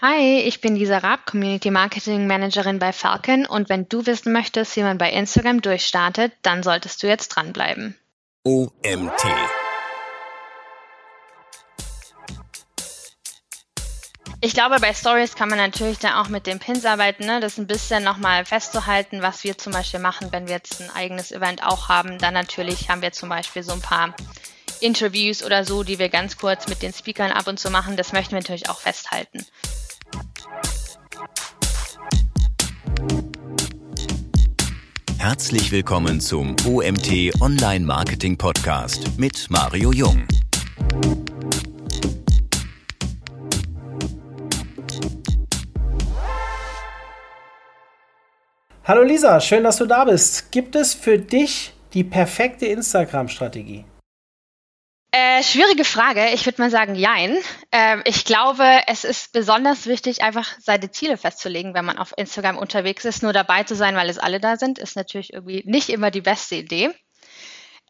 Hi, ich bin Lisa Raab, Community Marketing Managerin bei Falcon und wenn du wissen möchtest, wie man bei Instagram durchstartet, dann solltest du jetzt dranbleiben. OMT. Ich glaube, bei Stories kann man natürlich dann auch mit den Pins arbeiten, ne? das ein bisschen nochmal festzuhalten, was wir zum Beispiel machen, wenn wir jetzt ein eigenes Event auch haben. Dann natürlich haben wir zum Beispiel so ein paar Interviews oder so, die wir ganz kurz mit den Speakern ab und zu machen. Das möchten wir natürlich auch festhalten. Herzlich willkommen zum OMT Online Marketing Podcast mit Mario Jung. Hallo Lisa, schön, dass du da bist. Gibt es für dich die perfekte Instagram-Strategie? Äh, schwierige Frage. Ich würde mal sagen, jein. Äh, ich glaube, es ist besonders wichtig, einfach seine Ziele festzulegen, wenn man auf Instagram unterwegs ist. Nur dabei zu sein, weil es alle da sind, ist natürlich irgendwie nicht immer die beste Idee.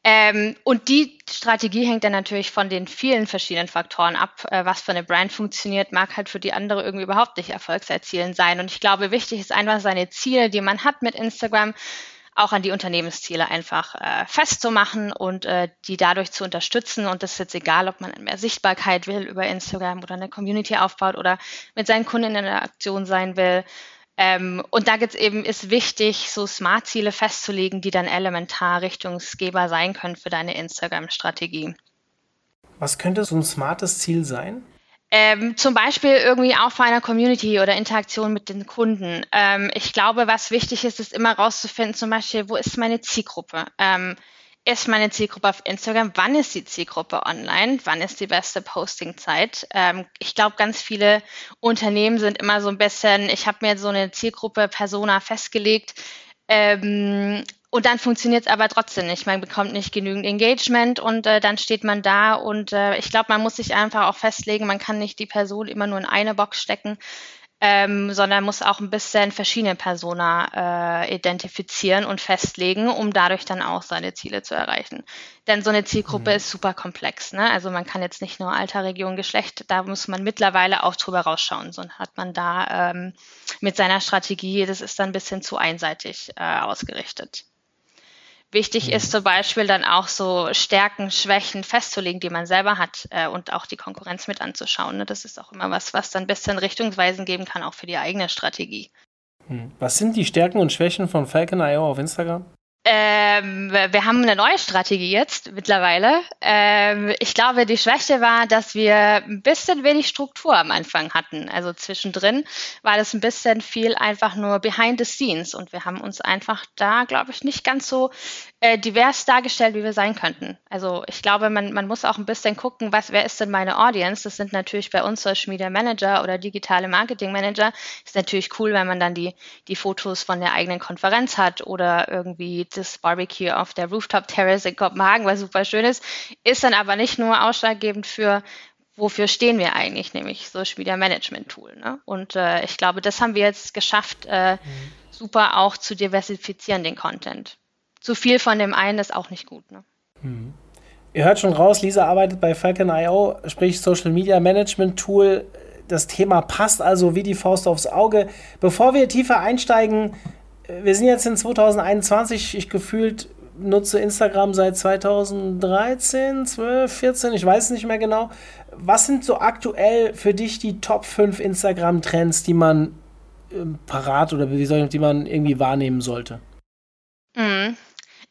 Ähm, und die Strategie hängt dann natürlich von den vielen verschiedenen Faktoren ab. Äh, was für eine Brand funktioniert, mag halt für die andere irgendwie überhaupt nicht erfolgserzielend sein. Und ich glaube, wichtig ist einfach seine Ziele, die man hat mit Instagram, auch an die Unternehmensziele einfach äh, festzumachen und äh, die dadurch zu unterstützen. Und das ist jetzt egal, ob man mehr Sichtbarkeit will über Instagram oder eine Community aufbaut oder mit seinen Kunden in der Aktion sein will. Ähm, und da gibt's eben, ist wichtig, so Smart-Ziele festzulegen, die dann elementar Richtungsgeber sein können für deine Instagram-Strategie. Was könnte so ein smartes Ziel sein? Ähm, zum Beispiel irgendwie auch für eine Community oder Interaktion mit den Kunden. Ähm, ich glaube, was wichtig ist, ist immer rauszufinden, zum Beispiel, wo ist meine Zielgruppe? Ähm, ist meine Zielgruppe auf Instagram? Wann ist die Zielgruppe online? Wann ist die beste Postingzeit? Ähm, ich glaube, ganz viele Unternehmen sind immer so ein bisschen, ich habe mir so eine Zielgruppe Persona festgelegt. Ähm, und dann funktioniert es aber trotzdem nicht. Man bekommt nicht genügend Engagement und äh, dann steht man da. Und äh, ich glaube, man muss sich einfach auch festlegen, man kann nicht die Person immer nur in eine Box stecken, ähm, sondern muss auch ein bisschen verschiedene Persona äh, identifizieren und festlegen, um dadurch dann auch seine Ziele zu erreichen. Denn so eine Zielgruppe mhm. ist super komplex. Ne? Also man kann jetzt nicht nur Alter, Region, Geschlecht, da muss man mittlerweile auch drüber rausschauen. So hat man da ähm, mit seiner Strategie, das ist dann ein bisschen zu einseitig äh, ausgerichtet. Wichtig mhm. ist zum Beispiel dann auch so Stärken, Schwächen festzulegen, die man selber hat äh, und auch die Konkurrenz mit anzuschauen. Ne? Das ist auch immer was, was dann ein bisschen Richtungsweisen geben kann, auch für die eigene Strategie. Hm. Was sind die Stärken und Schwächen von Falcon.io auf Instagram? Ähm, wir haben eine neue Strategie jetzt mittlerweile. Ähm, ich glaube, die Schwäche war, dass wir ein bisschen wenig Struktur am Anfang hatten. Also zwischendrin war das ein bisschen viel einfach nur behind the scenes und wir haben uns einfach da, glaube ich, nicht ganz so äh, divers dargestellt, wie wir sein könnten. Also ich glaube, man, man muss auch ein bisschen gucken, was, wer ist denn meine Audience? Das sind natürlich bei uns Social Media Manager oder digitale Marketing Manager. Ist natürlich cool, wenn man dann die, die Fotos von der eigenen Konferenz hat oder irgendwie das Barbecue auf der Rooftop Terrace in Kopenhagen, was super schön ist, ist dann aber nicht nur ausschlaggebend für, wofür stehen wir eigentlich, nämlich Social Media Management Tool. Ne? Und äh, ich glaube, das haben wir jetzt geschafft, äh, mhm. super auch zu diversifizieren, den Content. Zu viel von dem einen ist auch nicht gut. Ne? Mhm. Ihr hört schon raus, Lisa arbeitet bei Falcon.io, sprich Social Media Management Tool. Das Thema passt also wie die Faust aufs Auge. Bevor wir tiefer einsteigen, wir sind jetzt in 2021, ich gefühlt nutze Instagram seit 2013, 12, 14, ich weiß nicht mehr genau. Was sind so aktuell für dich die Top 5 Instagram-Trends, die man ähm, parat oder wie soll ich, die man irgendwie wahrnehmen sollte? Mhm.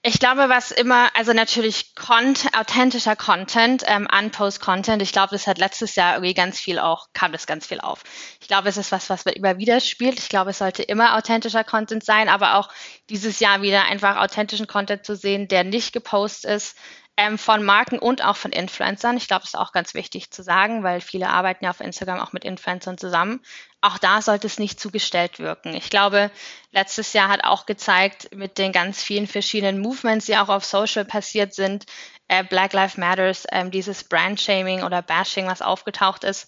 Ich glaube, was immer, also natürlich Content, authentischer Content, ähm, Unpost-Content, ich glaube, das hat letztes Jahr irgendwie ganz viel auch, kam das ganz viel auf. Ich glaube, es ist was, was immer wieder spielt. Ich glaube, es sollte immer authentischer Content sein, aber auch dieses Jahr wieder einfach authentischen Content zu sehen, der nicht gepostet ist, ähm, von Marken und auch von Influencern. Ich glaube, das ist auch ganz wichtig zu sagen, weil viele arbeiten ja auf Instagram auch mit Influencern zusammen. Auch da sollte es nicht zugestellt wirken. Ich glaube, letztes Jahr hat auch gezeigt, mit den ganz vielen verschiedenen Movements, die auch auf Social passiert sind, äh, Black Lives Matters, äh, dieses Brand-Shaming oder Bashing, was aufgetaucht ist,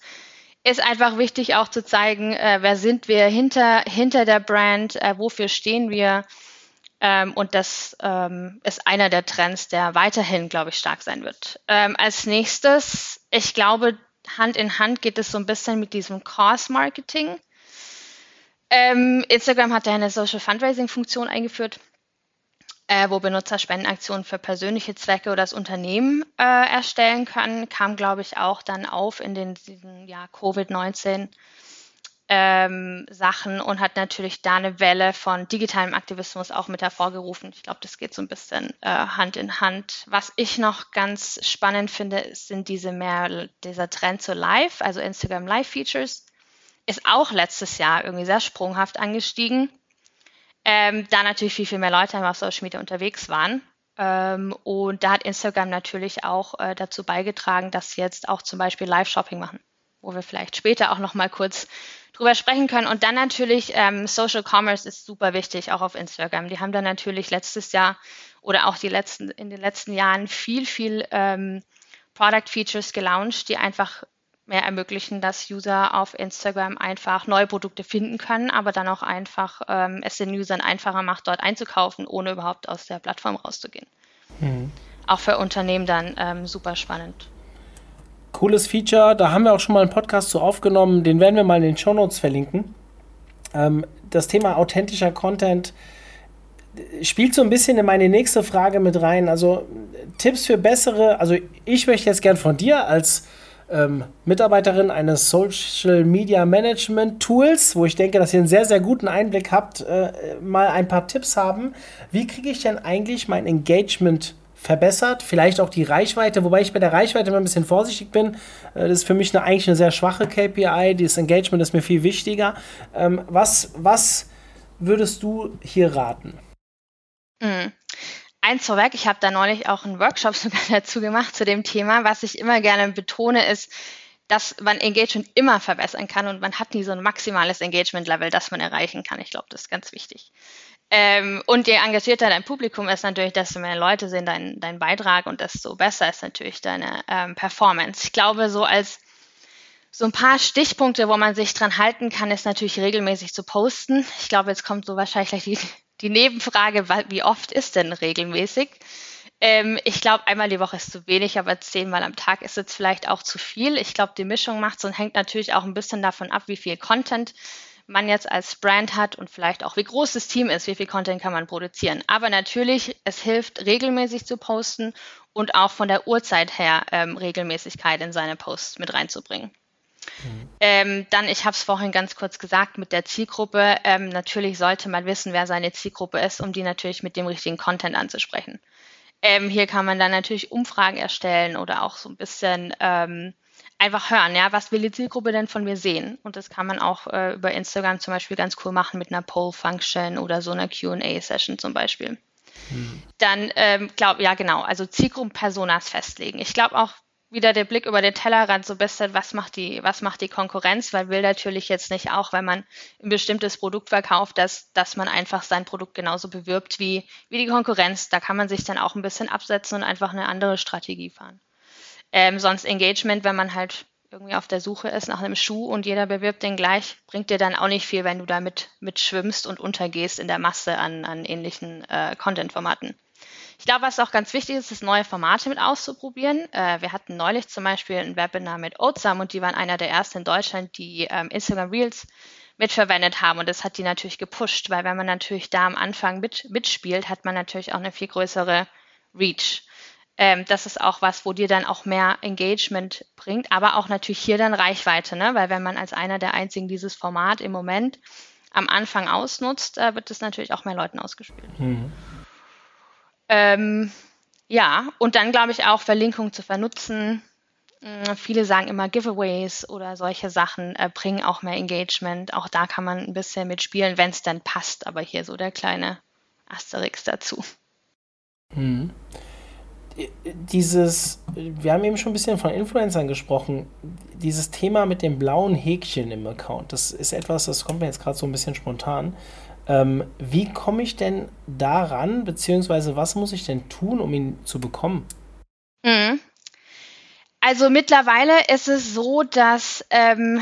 ist einfach wichtig auch zu zeigen, äh, wer sind wir hinter, hinter der Brand, äh, wofür stehen wir ähm, und das ähm, ist einer der Trends, der weiterhin, glaube ich, stark sein wird. Ähm, als nächstes, ich glaube, Hand in Hand geht es so ein bisschen mit diesem Course-Marketing. Ähm, Instagram hat ja eine Social Fundraising-Funktion eingeführt, äh, wo Benutzer Spendenaktionen für persönliche Zwecke oder das Unternehmen äh, erstellen können. Kam, glaube ich, auch dann auf in den diesen ja, Covid-19 ähm, Sachen und hat natürlich da eine Welle von digitalem Aktivismus auch mit hervorgerufen. Ich glaube, das geht so ein bisschen äh, Hand in Hand. Was ich noch ganz spannend finde, sind diese mehr, dieser Trend zu Live, also Instagram Live Features, ist auch letztes Jahr irgendwie sehr sprunghaft angestiegen. Ähm, da natürlich viel, viel mehr Leute auf Social Media unterwegs waren. Ähm, und da hat Instagram natürlich auch äh, dazu beigetragen, dass jetzt auch zum Beispiel Live-Shopping machen, wo wir vielleicht später auch noch mal kurz drüber sprechen können. Und dann natürlich ähm, Social Commerce ist super wichtig, auch auf Instagram. Die haben da natürlich letztes Jahr oder auch die letzten, in den letzten Jahren viel, viel ähm, Product Features gelauncht, die einfach mehr ermöglichen, dass User auf Instagram einfach neue Produkte finden können, aber dann auch einfach ähm, es den Usern einfacher macht, dort einzukaufen, ohne überhaupt aus der Plattform rauszugehen. Mhm. Auch für Unternehmen dann ähm, super spannend. Cooles Feature, da haben wir auch schon mal einen Podcast zu aufgenommen, den werden wir mal in den Show Notes verlinken. Ähm, das Thema authentischer Content spielt so ein bisschen in meine nächste Frage mit rein. Also Tipps für bessere, also ich möchte jetzt gern von dir als ähm, Mitarbeiterin eines Social Media Management Tools, wo ich denke, dass ihr einen sehr, sehr guten Einblick habt, äh, mal ein paar Tipps haben. Wie kriege ich denn eigentlich mein Engagement verbessert. Vielleicht auch die Reichweite, wobei ich bei der Reichweite immer ein bisschen vorsichtig bin. Äh, das ist für mich eine, eigentlich eine sehr schwache KPI. Das Engagement ist mir viel wichtiger. Ähm, was, was würdest du hier raten? Mhm. Eins vorweg, ich habe da neulich auch einen Workshop sogar dazu gemacht zu dem Thema. Was ich immer gerne betone, ist, dass man Engagement immer verbessern kann und man hat nie so ein maximales Engagement-Level, das man erreichen kann. Ich glaube, das ist ganz wichtig. Ähm, und je engagierter dein Publikum ist natürlich, desto mehr Leute sehen deinen dein Beitrag und desto besser ist natürlich deine ähm, Performance. Ich glaube, so als so ein paar Stichpunkte, wo man sich dran halten kann, ist natürlich regelmäßig zu posten. Ich glaube, jetzt kommt so wahrscheinlich die, die Nebenfrage, wie oft ist denn regelmäßig? Ähm, ich glaube, einmal die Woche ist zu wenig, aber zehnmal am Tag ist jetzt vielleicht auch zu viel. Ich glaube, die Mischung macht es und hängt natürlich auch ein bisschen davon ab, wie viel Content man jetzt als Brand hat und vielleicht auch wie groß das Team ist, wie viel Content kann man produzieren. Aber natürlich, es hilft regelmäßig zu posten und auch von der Uhrzeit her ähm, Regelmäßigkeit in seine Posts mit reinzubringen. Mhm. Ähm, dann, ich habe es vorhin ganz kurz gesagt, mit der Zielgruppe. Ähm, natürlich sollte man wissen, wer seine Zielgruppe ist, um die natürlich mit dem richtigen Content anzusprechen. Ähm, hier kann man dann natürlich Umfragen erstellen oder auch so ein bisschen ähm, einfach hören, ja, was will die Zielgruppe denn von mir sehen? Und das kann man auch äh, über Instagram zum Beispiel ganz cool machen mit einer Poll-Function oder so einer QA-Session zum Beispiel. Mhm. Dann, ähm, glaube ja, genau, also Zielgruppenpersonas festlegen. Ich glaube auch wieder der Blick über den Tellerrand so bisschen, was macht die, was macht die Konkurrenz, weil will natürlich jetzt nicht auch, wenn man ein bestimmtes Produkt verkauft, dass, dass man einfach sein Produkt genauso bewirbt wie, wie die Konkurrenz. Da kann man sich dann auch ein bisschen absetzen und einfach eine andere Strategie fahren. Ähm, sonst Engagement, wenn man halt irgendwie auf der Suche ist nach einem Schuh und jeder bewirbt den gleich, bringt dir dann auch nicht viel, wenn du damit mitschwimmst und untergehst in der Masse an, an ähnlichen äh, Content-Formaten. Ich glaube, was auch ganz wichtig ist, ist neue Formate mit auszuprobieren. Äh, wir hatten neulich zum Beispiel ein Webinar mit Oatsam und die waren einer der ersten in Deutschland, die ähm, Instagram Reels mitverwendet haben. Und das hat die natürlich gepusht, weil wenn man natürlich da am Anfang mit, mitspielt, hat man natürlich auch eine viel größere Reach ähm, das ist auch was, wo dir dann auch mehr Engagement bringt, aber auch natürlich hier dann Reichweite, ne? weil wenn man als einer der einzigen dieses Format im Moment am Anfang ausnutzt, äh, wird es natürlich auch mehr Leuten ausgespielt. Mhm. Ähm, ja, und dann glaube ich auch Verlinkung zu vernutzen. Hm, viele sagen immer Giveaways oder solche Sachen äh, bringen auch mehr Engagement. Auch da kann man ein bisschen mitspielen, wenn es dann passt. Aber hier so der kleine Asterix dazu. Mhm dieses, wir haben eben schon ein bisschen von Influencern gesprochen, dieses Thema mit dem blauen Häkchen im Account, das ist etwas, das kommt mir jetzt gerade so ein bisschen spontan. Ähm, wie komme ich denn daran, beziehungsweise was muss ich denn tun, um ihn zu bekommen? Mhm. Also mittlerweile ist es so, dass ähm,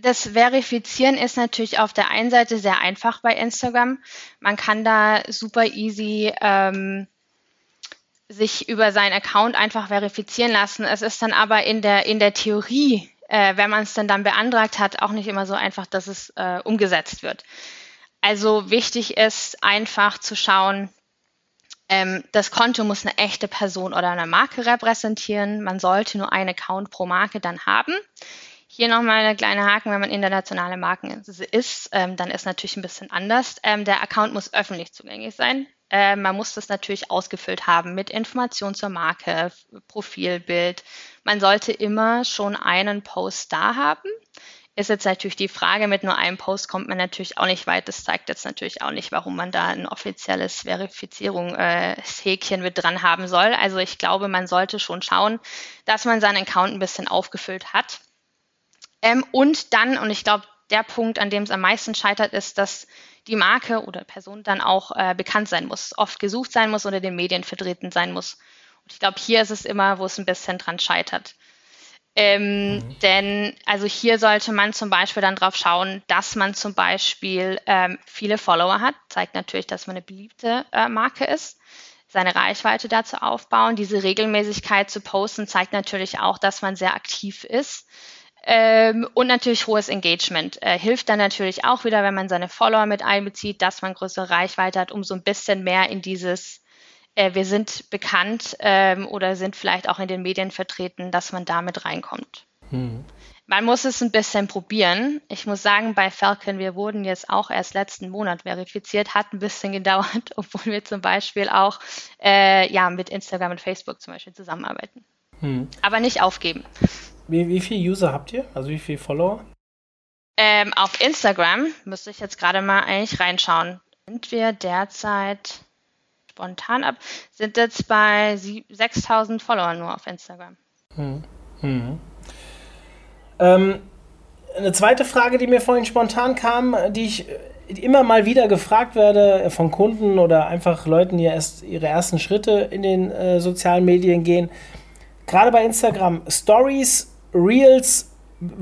das Verifizieren ist natürlich auf der einen Seite sehr einfach bei Instagram. Man kann da super easy ähm, sich über seinen Account einfach verifizieren lassen. Es ist dann aber in der, in der Theorie, äh, wenn man es dann, dann beantragt hat, auch nicht immer so einfach, dass es äh, umgesetzt wird. Also wichtig ist einfach zu schauen, ähm, das Konto muss eine echte Person oder eine Marke repräsentieren. Man sollte nur einen Account pro Marke dann haben. Hier nochmal eine kleine Haken, wenn man internationale Marken ist, ähm, dann ist natürlich ein bisschen anders. Ähm, der Account muss öffentlich zugänglich sein. Äh, man muss das natürlich ausgefüllt haben mit Informationen zur Marke, Profilbild. Man sollte immer schon einen Post da haben. Ist jetzt natürlich die Frage, mit nur einem Post kommt man natürlich auch nicht weit. Das zeigt jetzt natürlich auch nicht, warum man da ein offizielles Verifizierungshäkchen äh, mit dran haben soll. Also ich glaube, man sollte schon schauen, dass man seinen Account ein bisschen aufgefüllt hat. Ähm, und dann, und ich glaube, der Punkt, an dem es am meisten scheitert, ist, dass die Marke oder Person dann auch äh, bekannt sein muss, oft gesucht sein muss oder den Medien vertreten sein muss. Und ich glaube, hier ist es immer, wo es ein bisschen dran scheitert. Ähm, mhm. Denn also hier sollte man zum Beispiel dann drauf schauen, dass man zum Beispiel ähm, viele Follower hat, zeigt natürlich, dass man eine beliebte äh, Marke ist, seine Reichweite dazu aufbauen. Diese Regelmäßigkeit zu posten zeigt natürlich auch, dass man sehr aktiv ist. Ähm, und natürlich hohes Engagement. Äh, hilft dann natürlich auch wieder, wenn man seine Follower mit einbezieht, dass man größere Reichweite hat, um so ein bisschen mehr in dieses äh, wir sind bekannt ähm, oder sind vielleicht auch in den Medien vertreten, dass man damit reinkommt. Hm. Man muss es ein bisschen probieren. Ich muss sagen, bei Falcon, wir wurden jetzt auch erst letzten Monat verifiziert, hat ein bisschen gedauert, obwohl wir zum Beispiel auch äh, ja, mit Instagram und Facebook zum Beispiel zusammenarbeiten. Hm. Aber nicht aufgeben. Wie, wie viele User habt ihr? Also wie viele Follower? Ähm, auf Instagram müsste ich jetzt gerade mal eigentlich reinschauen. Sind wir derzeit spontan ab, sind jetzt bei 6000 Followern nur auf Instagram. Hm. Hm. Ähm, eine zweite Frage, die mir vorhin spontan kam, die ich immer mal wieder gefragt werde von Kunden oder einfach Leuten, die erst ihre ersten Schritte in den äh, sozialen Medien gehen. Gerade bei Instagram, Stories, Reels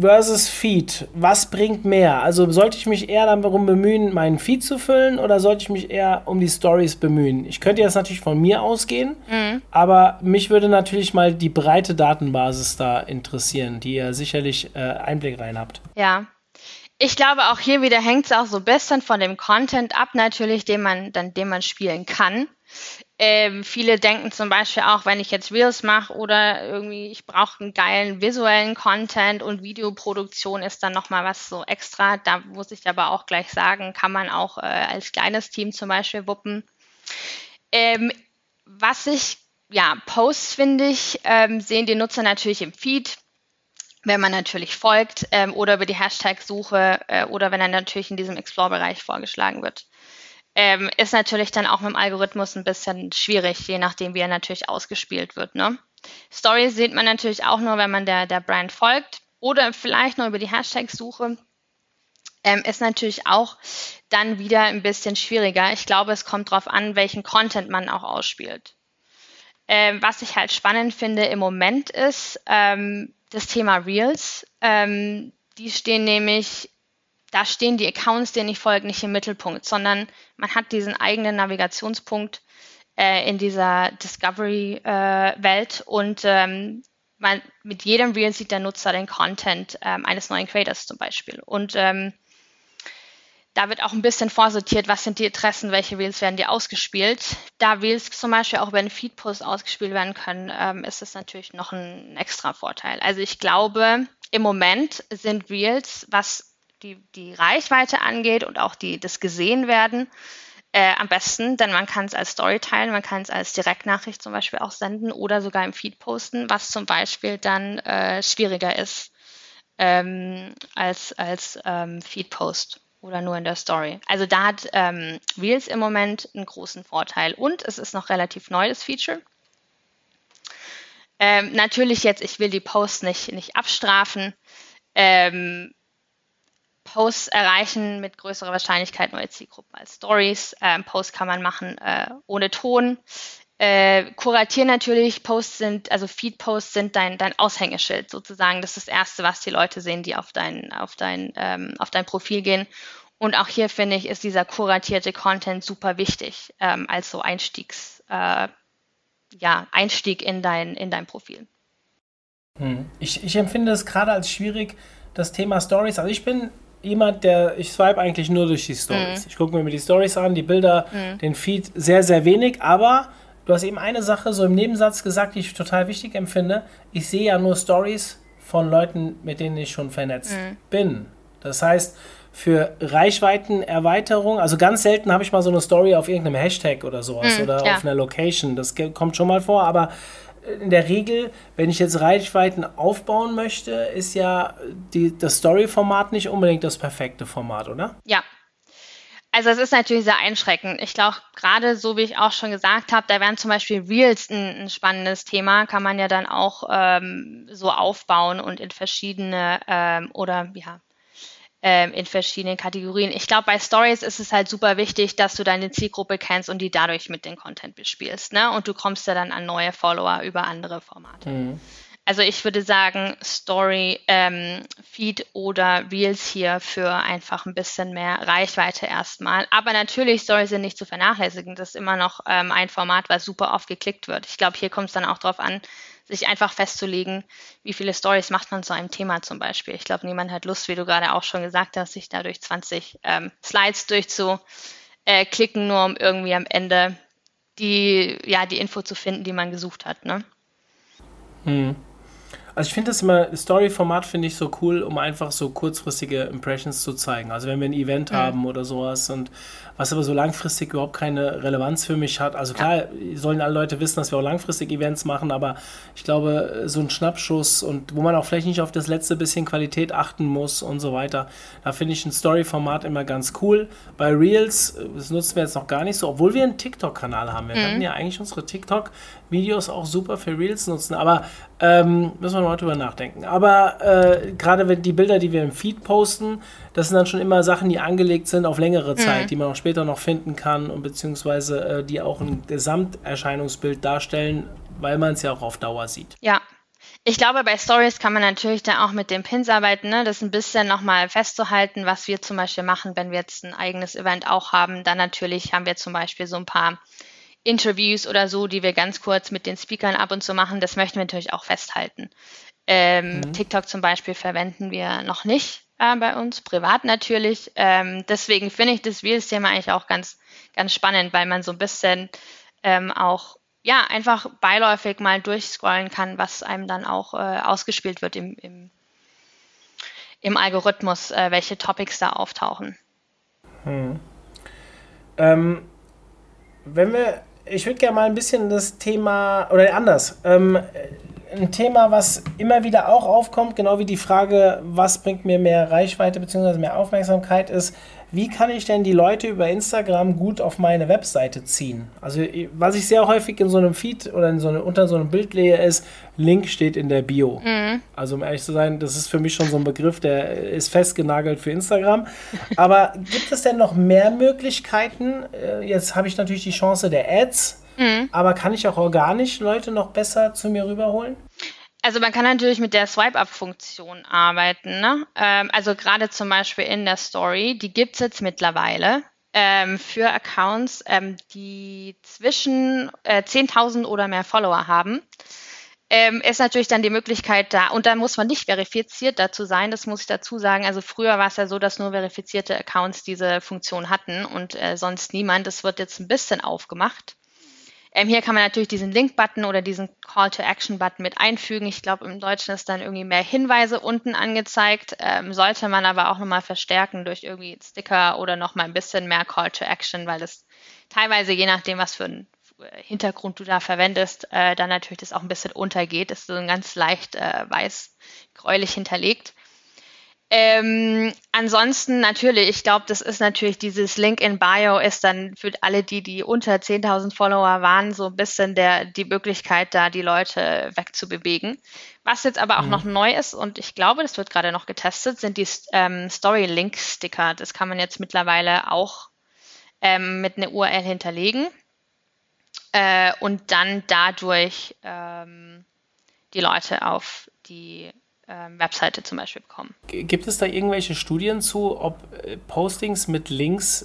versus Feed, was bringt mehr? Also sollte ich mich eher darum bemühen, meinen Feed zu füllen oder sollte ich mich eher um die Stories bemühen? Ich könnte jetzt natürlich von mir ausgehen, mhm. aber mich würde natürlich mal die breite Datenbasis da interessieren, die ihr sicherlich äh, Einblick rein habt. Ja. Ich glaube, auch hier wieder hängt es auch so ein bisschen von dem Content ab, natürlich, den man, dann, den man spielen kann. Ähm, viele denken zum Beispiel auch, wenn ich jetzt Reels mache oder irgendwie ich brauche einen geilen visuellen Content und Videoproduktion ist dann nochmal was so extra. Da muss ich aber auch gleich sagen, kann man auch äh, als kleines Team zum Beispiel wuppen. Ähm, was ich, ja, Posts finde ich, ähm, sehen die Nutzer natürlich im Feed wenn man natürlich folgt ähm, oder über die Hashtag-Suche äh, oder wenn er natürlich in diesem Explore-Bereich vorgeschlagen wird. Ähm, ist natürlich dann auch mit dem Algorithmus ein bisschen schwierig, je nachdem, wie er natürlich ausgespielt wird. Ne? Stories sieht man natürlich auch nur, wenn man der, der Brand folgt oder vielleicht nur über die Hashtag-Suche. Ähm, ist natürlich auch dann wieder ein bisschen schwieriger. Ich glaube, es kommt darauf an, welchen Content man auch ausspielt. Ähm, was ich halt spannend finde im Moment ist ähm, das Thema Reels. Ähm, die stehen nämlich da stehen die Accounts, denen ich folge, nicht im Mittelpunkt, sondern man hat diesen eigenen Navigationspunkt äh, in dieser Discovery-Welt äh, und ähm, man, mit jedem Reel sieht der Nutzer den Content ähm, eines neuen Creators zum Beispiel. Und ähm, da wird auch ein bisschen vorsortiert, was sind die Interessen, welche Reels werden die ausgespielt. Da Reels zum Beispiel auch über einen Feed-Post ausgespielt werden können, ähm, ist das natürlich noch ein extra Vorteil. Also ich glaube, im Moment sind Reels, was die, die Reichweite angeht und auch die, das Gesehenwerden äh, am besten, denn man kann es als Story teilen, man kann es als Direktnachricht zum Beispiel auch senden oder sogar im Feed posten, was zum Beispiel dann äh, schwieriger ist ähm, als, als ähm, Feed-Post oder nur in der Story. Also da hat ähm, Reels im Moment einen großen Vorteil und es ist noch relativ neu, das Feature. Ähm, natürlich jetzt, ich will die Posts nicht, nicht abstrafen. Ähm, Posts erreichen mit größerer Wahrscheinlichkeit neue Zielgruppen als Stories. Ähm, Posts kann man machen äh, ohne Ton. Äh, kuratieren natürlich, Posts sind, also Feed-Posts sind dein, dein Aushängeschild sozusagen. Das ist das Erste, was die Leute sehen, die auf dein, auf dein, ähm, auf dein Profil gehen. Und auch hier finde ich, ist dieser kuratierte Content super wichtig ähm, als so Einstiegs, äh, ja, Einstieg in dein, in dein Profil. Hm. Ich, ich empfinde es gerade als schwierig, das Thema Stories. Also ich bin jemand, der, ich swipe eigentlich nur durch die Stories. Mhm. Ich gucke mir die Stories an, die Bilder, mhm. den Feed sehr, sehr wenig, aber du hast eben eine Sache so im Nebensatz gesagt, die ich total wichtig empfinde. Ich sehe ja nur Stories von Leuten, mit denen ich schon vernetzt mhm. bin. Das heißt, für Reichweitenerweiterung, also ganz selten habe ich mal so eine Story auf irgendeinem Hashtag oder sowas mhm, oder ja. auf einer Location. Das kommt schon mal vor, aber in der Regel, wenn ich jetzt Reichweiten aufbauen möchte, ist ja die, das Story-Format nicht unbedingt das perfekte Format, oder? Ja. Also es ist natürlich sehr einschränkend. Ich glaube, gerade so wie ich auch schon gesagt habe, da wären zum Beispiel Reels ein, ein spannendes Thema, kann man ja dann auch ähm, so aufbauen und in verschiedene ähm, oder ja, ähm, in verschiedenen Kategorien. Ich glaube, bei Stories ist es halt super wichtig, dass du deine Zielgruppe kennst und die dadurch mit dem Content bespielst. Ne? Und du kommst ja dann an neue Follower über andere Formate. Mhm. Also ich würde sagen, Story, ähm, Feed oder Reels hier für einfach ein bisschen mehr Reichweite erstmal. Aber natürlich, Stories sind nicht zu vernachlässigen. Das ist immer noch ähm, ein Format, was super oft geklickt wird. Ich glaube, hier kommt es dann auch darauf an, sich einfach festzulegen, wie viele Stories macht man zu einem Thema zum Beispiel. Ich glaube, niemand hat Lust, wie du gerade auch schon gesagt hast, sich dadurch 20 ähm, Slides durchzuklicken, nur um irgendwie am Ende die, ja, die Info zu finden, die man gesucht hat. Ne? Hm. Also ich finde das immer, Story-Format finde ich so cool, um einfach so kurzfristige Impressions zu zeigen. Also wenn wir ein Event mhm. haben oder sowas und was aber so langfristig überhaupt keine Relevanz für mich hat. Also klar, sollen alle Leute wissen, dass wir auch langfristig Events machen, aber ich glaube, so ein Schnappschuss und wo man auch vielleicht nicht auf das letzte bisschen Qualität achten muss und so weiter, da finde ich ein Story-Format immer ganz cool. Bei Reels, das nutzen wir jetzt noch gar nicht so, obwohl wir einen TikTok-Kanal haben. Wir mhm. könnten ja eigentlich unsere TikTok-Videos auch super für Reels nutzen, aber ähm, müssen wir mal drüber nachdenken. Aber äh, gerade wenn die Bilder, die wir im Feed posten, das sind dann schon immer Sachen, die angelegt sind auf längere mhm. Zeit, mhm. die man auch später noch finden kann und beziehungsweise äh, die auch ein Gesamterscheinungsbild darstellen, weil man es ja auch auf Dauer sieht. Ja, ich glaube, bei Stories kann man natürlich dann auch mit den Pins arbeiten, ne? das ein bisschen nochmal festzuhalten, was wir zum Beispiel machen, wenn wir jetzt ein eigenes Event auch haben. Dann natürlich haben wir zum Beispiel so ein paar Interviews oder so, die wir ganz kurz mit den Speakern ab und zu machen. Das möchten wir natürlich auch festhalten. Ähm, mhm. TikTok zum Beispiel verwenden wir noch nicht äh, bei uns, privat natürlich. Ähm, deswegen finde ich das Reels-Thema eigentlich auch ganz, ganz spannend, weil man so ein bisschen ähm, auch ja einfach beiläufig mal durchscrollen kann, was einem dann auch äh, ausgespielt wird im, im, im Algorithmus, äh, welche Topics da auftauchen. Hm. Ähm, wenn wir ich würde gerne mal ein bisschen das Thema, oder anders, ähm, ein Thema, was immer wieder auch aufkommt, genau wie die Frage, was bringt mir mehr Reichweite bzw. mehr Aufmerksamkeit, ist, wie kann ich denn die Leute über Instagram gut auf meine Webseite ziehen? Also, was ich sehr häufig in so einem Feed oder in so eine, unter so einem Bild lehe, ist, Link steht in der Bio. Mhm. Also, um ehrlich zu sein, das ist für mich schon so ein Begriff, der ist festgenagelt für Instagram. Aber gibt es denn noch mehr Möglichkeiten? Äh, jetzt habe ich natürlich die Chance der Ads, mhm. aber kann ich auch organisch Leute noch besser zu mir rüberholen? Also man kann natürlich mit der Swipe-Up-Funktion arbeiten. Ne? Ähm, also gerade zum Beispiel in der Story, die gibt es jetzt mittlerweile ähm, für Accounts, ähm, die zwischen äh, 10.000 oder mehr Follower haben. Ähm, ist natürlich dann die Möglichkeit da, und da muss man nicht verifiziert dazu sein, das muss ich dazu sagen. Also früher war es ja so, dass nur verifizierte Accounts diese Funktion hatten und äh, sonst niemand. Das wird jetzt ein bisschen aufgemacht. Ähm, hier kann man natürlich diesen Link-Button oder diesen Call-to-Action-Button mit einfügen. Ich glaube, im Deutschen ist dann irgendwie mehr Hinweise unten angezeigt. Ähm, sollte man aber auch nochmal verstärken durch irgendwie Sticker oder nochmal ein bisschen mehr Call-to-Action, weil das teilweise, je nachdem, was für ein Hintergrund du da verwendest, äh, dann natürlich das auch ein bisschen untergeht. Das ist so ein ganz leicht äh, weiß gräulich hinterlegt. Ähm, ansonsten natürlich, ich glaube, das ist natürlich dieses Link in Bio ist dann für alle die, die unter 10.000 Follower waren, so ein bisschen der, die Möglichkeit, da die Leute wegzubewegen. Was jetzt aber auch mhm. noch neu ist und ich glaube, das wird gerade noch getestet, sind die ähm, Story-Link-Sticker. Das kann man jetzt mittlerweile auch ähm, mit einer URL hinterlegen äh, und dann dadurch ähm, die Leute auf die Webseite zum Beispiel bekommen. Gibt es da irgendwelche Studien zu, ob äh, Postings mit Links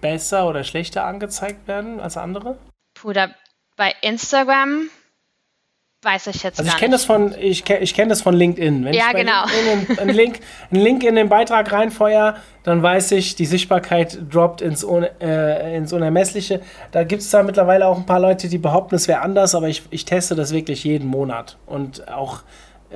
besser oder schlechter angezeigt werden als andere? Puh, da Bei Instagram weiß ich jetzt also ich kenne das von ich kenne ich kenn das von LinkedIn. Wenn ja, ich genau. einen, einen, Link, einen Link in den Beitrag reinfeuer, dann weiß ich, die Sichtbarkeit droppt ins, äh, ins Unermessliche. Da gibt es da mittlerweile auch ein paar Leute, die behaupten, es wäre anders, aber ich, ich teste das wirklich jeden Monat und auch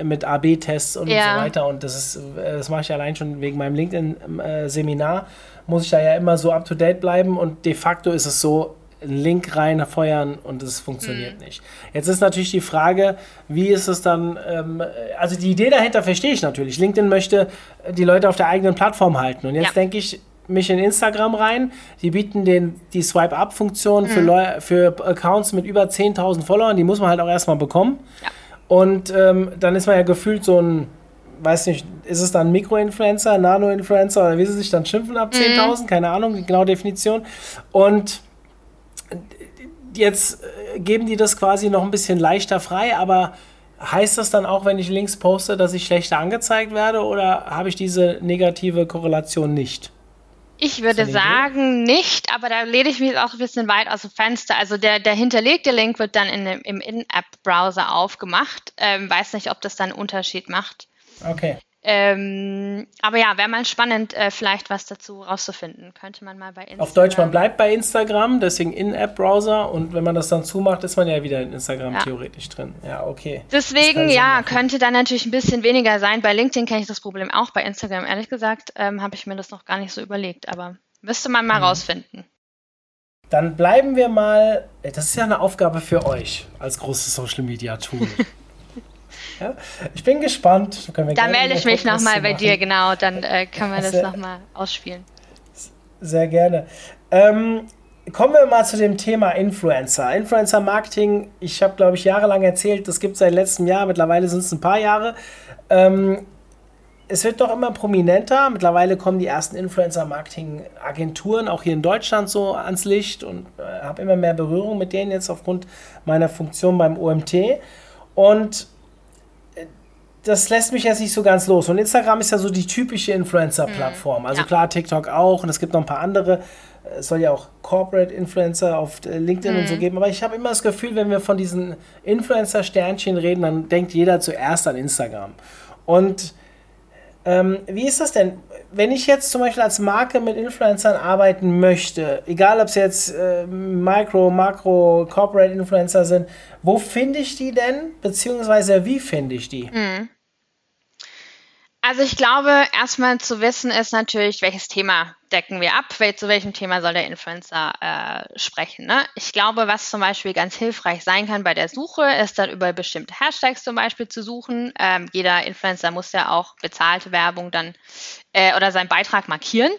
mit AB-Tests und, ja. so weiter. Und das ist, äh, das mache ich allein schon wegen meinem LinkedIn-Seminar. Muss ich da ja immer so up to date bleiben und de facto ist es so, einen Link reinfeuern und es funktioniert mhm. nicht. Jetzt ist natürlich die Frage, wie ist es dann, ähm, also die Idee dahinter verstehe ich natürlich. LinkedIn möchte die Leute auf der eigenen Plattform halten. Und jetzt ja. denke ich, mich in Instagram rein. Die bieten den, die Swipe-Up-Funktion mhm. für, für Accounts mit über 10.000 Followern. Die muss man halt auch erstmal bekommen. Ja. Und ähm, dann ist man ja gefühlt so ein, weiß nicht, ist es dann Mikro-Influencer, Nano-Influencer oder wie sie sich dann schimpfen ab 10.000? Mhm. Keine Ahnung, die genaue Definition. Und jetzt äh, geben die das quasi noch ein bisschen leichter frei, aber heißt das dann auch, wenn ich Links poste, dass ich schlechter angezeigt werde oder habe ich diese negative Korrelation nicht? Ich würde sagen nicht, aber da lehne ich mich auch ein bisschen weit aus dem Fenster. Also der, der hinterlegte Link wird dann in dem, im In-App-Browser aufgemacht. Ähm, weiß nicht, ob das dann einen Unterschied macht. Okay. Ähm, aber ja, wäre mal spannend, äh, vielleicht was dazu rauszufinden. Könnte man mal bei Instagram. Auf Deutsch, man bleibt bei Instagram, deswegen In-App-Browser und wenn man das dann zumacht, ist man ja wieder in Instagram ja. theoretisch drin. Ja, okay. Deswegen, ja, könnte dann natürlich ein bisschen weniger sein. Bei LinkedIn kenne ich das Problem auch. Bei Instagram, ehrlich gesagt, ähm, habe ich mir das noch gar nicht so überlegt, aber müsste man mal mhm. rausfinden. Dann bleiben wir mal, das ist ja eine Aufgabe für euch als großes Social Media Tool. Ja? Ich bin gespannt. Da melde ich mich nochmal bei dir, genau. Dann äh, können wir das nochmal ausspielen. Sehr gerne. Ähm, kommen wir mal zu dem Thema Influencer. Influencer-Marketing, ich habe, glaube ich, jahrelang erzählt, das gibt es seit letztem Jahr, mittlerweile sind es ein paar Jahre. Ähm, es wird doch immer prominenter. Mittlerweile kommen die ersten Influencer-Marketing-Agenturen auch hier in Deutschland so ans Licht und äh, habe immer mehr Berührung mit denen jetzt aufgrund meiner Funktion beim OMT. Und das lässt mich jetzt nicht so ganz los. Und Instagram ist ja so die typische Influencer-Plattform. Also ja. klar, TikTok auch und es gibt noch ein paar andere. Es soll ja auch Corporate Influencer auf LinkedIn mhm. und so mhm. geben. Aber ich habe immer das Gefühl, wenn wir von diesen Influencer-Sternchen reden, dann denkt jeder zuerst an Instagram. Und ähm, wie ist das denn? Wenn ich jetzt zum Beispiel als Marke mit Influencern arbeiten möchte, egal ob es jetzt äh, Micro, Makro, Corporate Influencer sind, wo finde ich die denn? Beziehungsweise wie finde ich die? Mhm. Also ich glaube, erstmal zu wissen ist natürlich, welches Thema decken wir ab, zu welchem Thema soll der Influencer äh, sprechen. Ne? Ich glaube, was zum Beispiel ganz hilfreich sein kann bei der Suche, ist dann über bestimmte Hashtags zum Beispiel zu suchen. Ähm, jeder Influencer muss ja auch bezahlte Werbung dann äh, oder seinen Beitrag markieren.